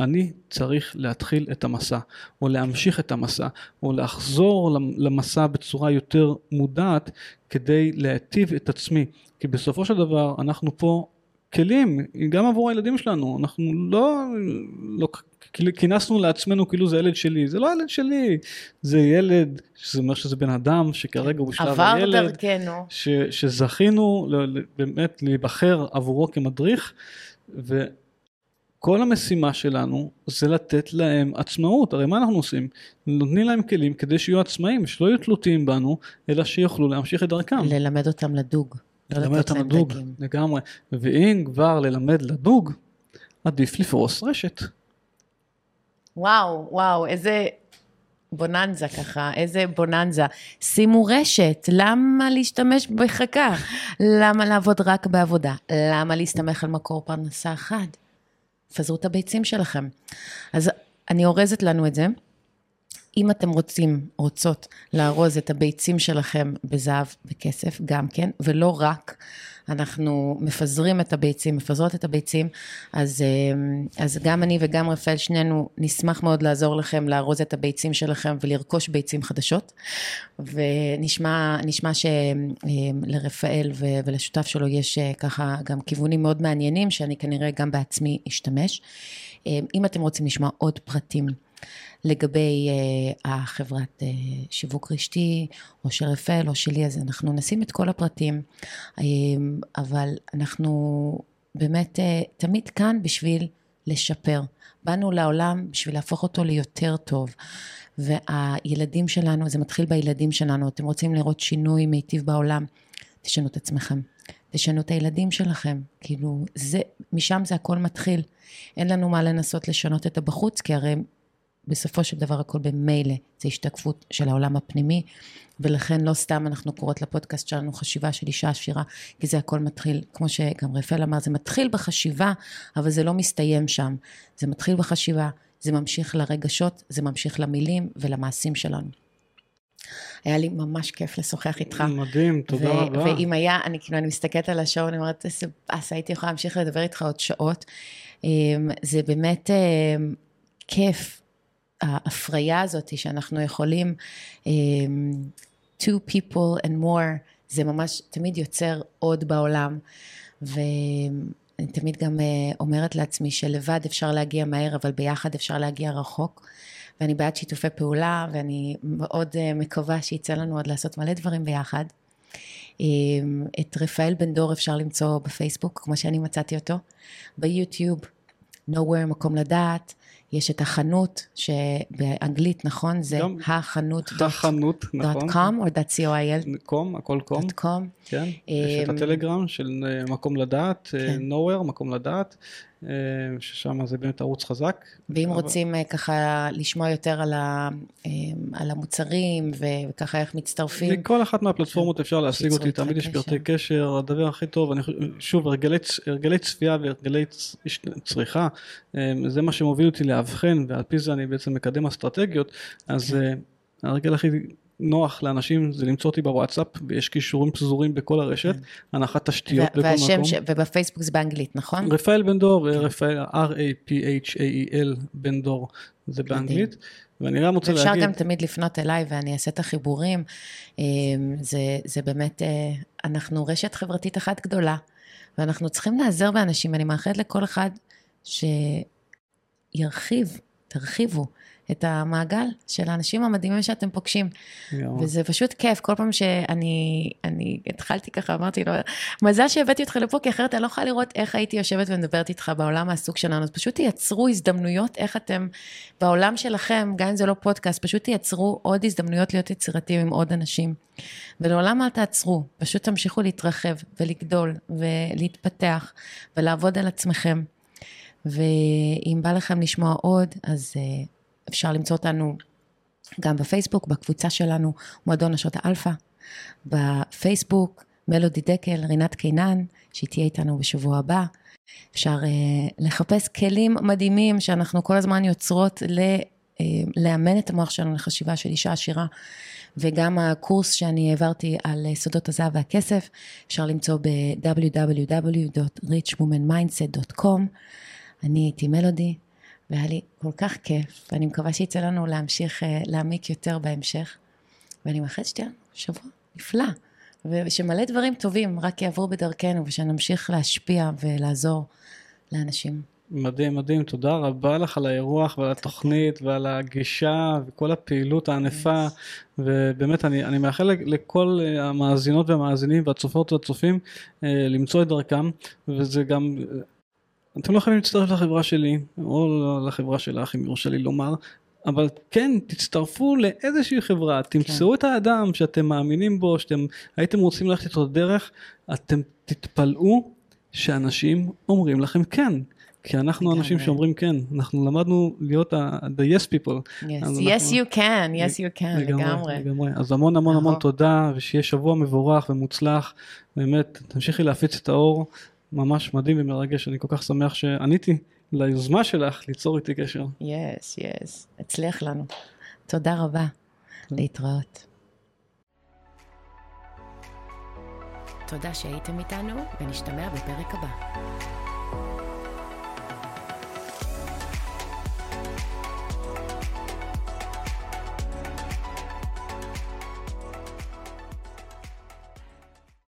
[SPEAKER 2] אני צריך להתחיל את המסע, או להמשיך את המסע, או לחזור למסע בצורה יותר מודעת כדי להיטיב את עצמי. כי בסופו של דבר אנחנו פה כלים, גם עבור הילדים שלנו, אנחנו לא, לא כינסנו לעצמנו כאילו זה ילד שלי, זה לא ילד שלי, זה ילד, שזה אומר שזה בן אדם שכרגע הוא בשלב הילד,
[SPEAKER 1] עבר דרכנו,
[SPEAKER 2] ש, שזכינו באמת להיבחר עבורו כמדריך, ו... כל המשימה שלנו זה לתת להם עצמאות, הרי מה אנחנו עושים? נותנים להם כלים כדי שיהיו עצמאים, שלא יהיו תלותיים בנו, אלא שיוכלו להמשיך את דרכם.
[SPEAKER 1] ללמד אותם לדוג.
[SPEAKER 2] לא ללמד אותם לדוג, לגמרי. ואם כבר ללמד לדוג, עדיף לפרוס רשת.
[SPEAKER 1] וואו, וואו, איזה בוננזה ככה, איזה בוננזה. שימו רשת, למה להשתמש בחכה? למה לעבוד רק בעבודה? למה להסתמך על מקור פרנסה אחד? פזרו את הביצים שלכם. אז אני אורזת לנו את זה. אם אתם רוצים, רוצות, לארוז את הביצים שלכם בזהב וכסף, גם כן, ולא רק, אנחנו מפזרים את הביצים, מפזרות את הביצים, אז, אה, אז גם אני וגם רפאל, שנינו נשמח מאוד לעזור לכם לארוז את הביצים שלכם ולרכוש ביצים חדשות, ונשמע שלרפאל ולשותף שלו יש אה, ככה גם כיוונים מאוד מעניינים, שאני כנראה גם בעצמי אשתמש. אה, אם אתם רוצים לשמוע עוד פרטים לגבי uh, החברת uh, שיווק רשתי, או של רפאל או שלי, אז אנחנו נשים את כל הפרטים, um, אבל אנחנו באמת תמיד כאן בשביל לשפר. באנו לעולם בשביל להפוך אותו ליותר טוב. והילדים שלנו, זה מתחיל בילדים שלנו, אתם רוצים לראות שינוי מיטיב בעולם, תשנו את עצמכם. תשנו את הילדים שלכם, כאילו, זה, משם זה הכל מתחיל. אין לנו מה לנסות לשנות את הבחוץ, כי הרי בסופו של דבר הכל במילא, זה השתקפות של העולם הפנימי, ולכן לא סתם אנחנו קוראות לפודקאסט שלנו חשיבה של אישה עשירה, כי זה הכל מתחיל, כמו שגם רפאל אמר, זה מתחיל בחשיבה, אבל זה לא מסתיים שם. זה מתחיל בחשיבה, זה ממשיך לרגשות, זה ממשיך למילים ולמעשים שלנו. היה לי ממש כיף לשוחח איתך.
[SPEAKER 2] מדהים, תודה ו- רבה.
[SPEAKER 1] ואם היה, אני כאילו, אני מסתכלת על השעון, אני אומרת, איזה באסה, הייתי יכולה להמשיך לדבר איתך עוד שעות. אמ, זה באמת אמ, כיף ההפריה הזאת שאנחנו יכולים um, two people and more, זה ממש תמיד יוצר עוד בעולם. ואני תמיד גם uh, אומרת לעצמי שלבד אפשר להגיע מהר, אבל ביחד אפשר להגיע רחוק. ואני בעד שיתופי פעולה, ואני מאוד uh, מקווה שיצא לנו עוד לעשות מלא דברים ביחד. Um, את רפאל בן דור אפשר למצוא בפייסבוק, כמו שאני מצאתי אותו, ביוטיוב, nowhere מקום לדעת, יש את החנות, שבאנגלית, נכון? זה החנות.
[SPEAKER 2] החנות, נכון.
[SPEAKER 1] .com או .coil?
[SPEAKER 2] קום, הכל קום.
[SPEAKER 1] .com.
[SPEAKER 2] כן. יש את אמ, הטלגרם של אה, מקום לדעת, אה, כן. nowhere, מקום לדעת. אה, ששם זה באמת ערוץ חזק.
[SPEAKER 1] ואם אבל... רוצים אה, ככה לשמוע יותר על, ה, אה, על המוצרים וככה איך מצטרפים.
[SPEAKER 2] מכל אחת מהפלטפורמות אפשר להשיג אותי, תמיד יש פרטי קשר, הדבר הכי טוב, אני, שוב, הרגלי, הרגלי צפייה והרגלי צריכה, זה מה שמוביל אותי לאבחן, ועל פי זה אני בעצם מקדם אסטרטגיות, אז כן. הרגל הכי נוח לאנשים זה למצוא אותי בוואטסאפ, ויש קישורים פזורים בכל הרשת, הנחת תשתיות
[SPEAKER 1] ו-
[SPEAKER 2] בכל
[SPEAKER 1] והשם
[SPEAKER 2] מקום.
[SPEAKER 1] ש... ובפייסבוק זה באנגלית, נכון?
[SPEAKER 2] רפאל בן דור, רפאל, R-A-P-H-A-E-L בן דור, זה באנגלית. ואני גם רוצה
[SPEAKER 1] ואפשר
[SPEAKER 2] להגיד,
[SPEAKER 1] גם תמיד לפנות אליי ואני אעשה את החיבורים. אה, זה, זה באמת, אה, אנחנו רשת חברתית אחת גדולה, ואנחנו צריכים להיעזר באנשים. אני מאחלת לכל אחד שירחיב, תרחיבו את המעגל של האנשים המדהימים שאתם פוגשים.
[SPEAKER 2] יואו.
[SPEAKER 1] וזה פשוט כיף, כל פעם שאני אני התחלתי ככה, אמרתי לו, מזל שהבאתי אותך לפה, כי אחרת אני לא יכולה לראות איך הייתי יושבת ומדברת איתך בעולם מהסוג שלנו, אז פשוט תייצרו הזדמנויות, איך אתם, בעולם שלכם, גם אם זה לא פודקאסט, פשוט תייצרו עוד הזדמנויות להיות יצירתיים עם עוד אנשים. ולעולם אל תעצרו, פשוט תמשיכו להתרחב ולגדול ולהתפתח ולעבוד על עצמכם. ואם בא לכם לשמוע עוד, אז uh, אפשר למצוא אותנו גם בפייסבוק, בקבוצה שלנו, מועדון נשות האלפא, בפייסבוק, מלודי דקל, רינת קינן, שהיא תהיה איתנו בשבוע הבא. אפשר uh, לחפש כלים מדהימים שאנחנו כל הזמן יוצרות ל, uh, לאמן את המוח שלנו לחשיבה של אישה עשירה. וגם הקורס שאני העברתי על אה, סודות הזהב והכסף, אפשר למצוא ב-www.richwomanmindset.com. אני הייתי מלודי, והיה לי כל כך כיף, ואני מקווה שיצא לנו להמשיך אה, להעמיק יותר בהמשך. ואני מאחלת שתהיה לנו שבוע נפלא, ושמלא דברים טובים רק יעברו בדרכנו, ושנמשיך להשפיע ולעזור לאנשים.
[SPEAKER 2] מדהים, מדהים, תודה רבה לך על האירוח ועל התוכנית ועל הגישה וכל הפעילות הענפה ובאמת אני, אני מאחל לכל אה, המאזינות והמאזינים והצופות והצופים אה, למצוא את דרכם וזה גם, אתם לא חייבים להצטרף לחברה שלי או לחברה שלך אם יורשה לי לומר אבל כן תצטרפו לאיזושהי חברה תמצאו כן. את האדם שאתם מאמינים בו שאתם הייתם רוצים ללכת איתו דרך אתם תתפלאו שאנשים אומרים לכם כן כי אנחנו אנשים שאומרים כן, אנחנו למדנו להיות ה-the yes people.
[SPEAKER 1] Yes, yes you can, yes you can, לגמרי.
[SPEAKER 2] לגמרי. אז המון המון המון תודה, ושיהיה שבוע מבורך ומוצלח, באמת, תמשיכי להפיץ את האור, ממש מדהים ומרגש, אני כל כך שמח שעניתי ליוזמה שלך ליצור איתי קשר.
[SPEAKER 1] yes, yes, הצליח לנו. תודה רבה, להתראות. תודה שהייתם איתנו, ונשתמע בפרק הבא.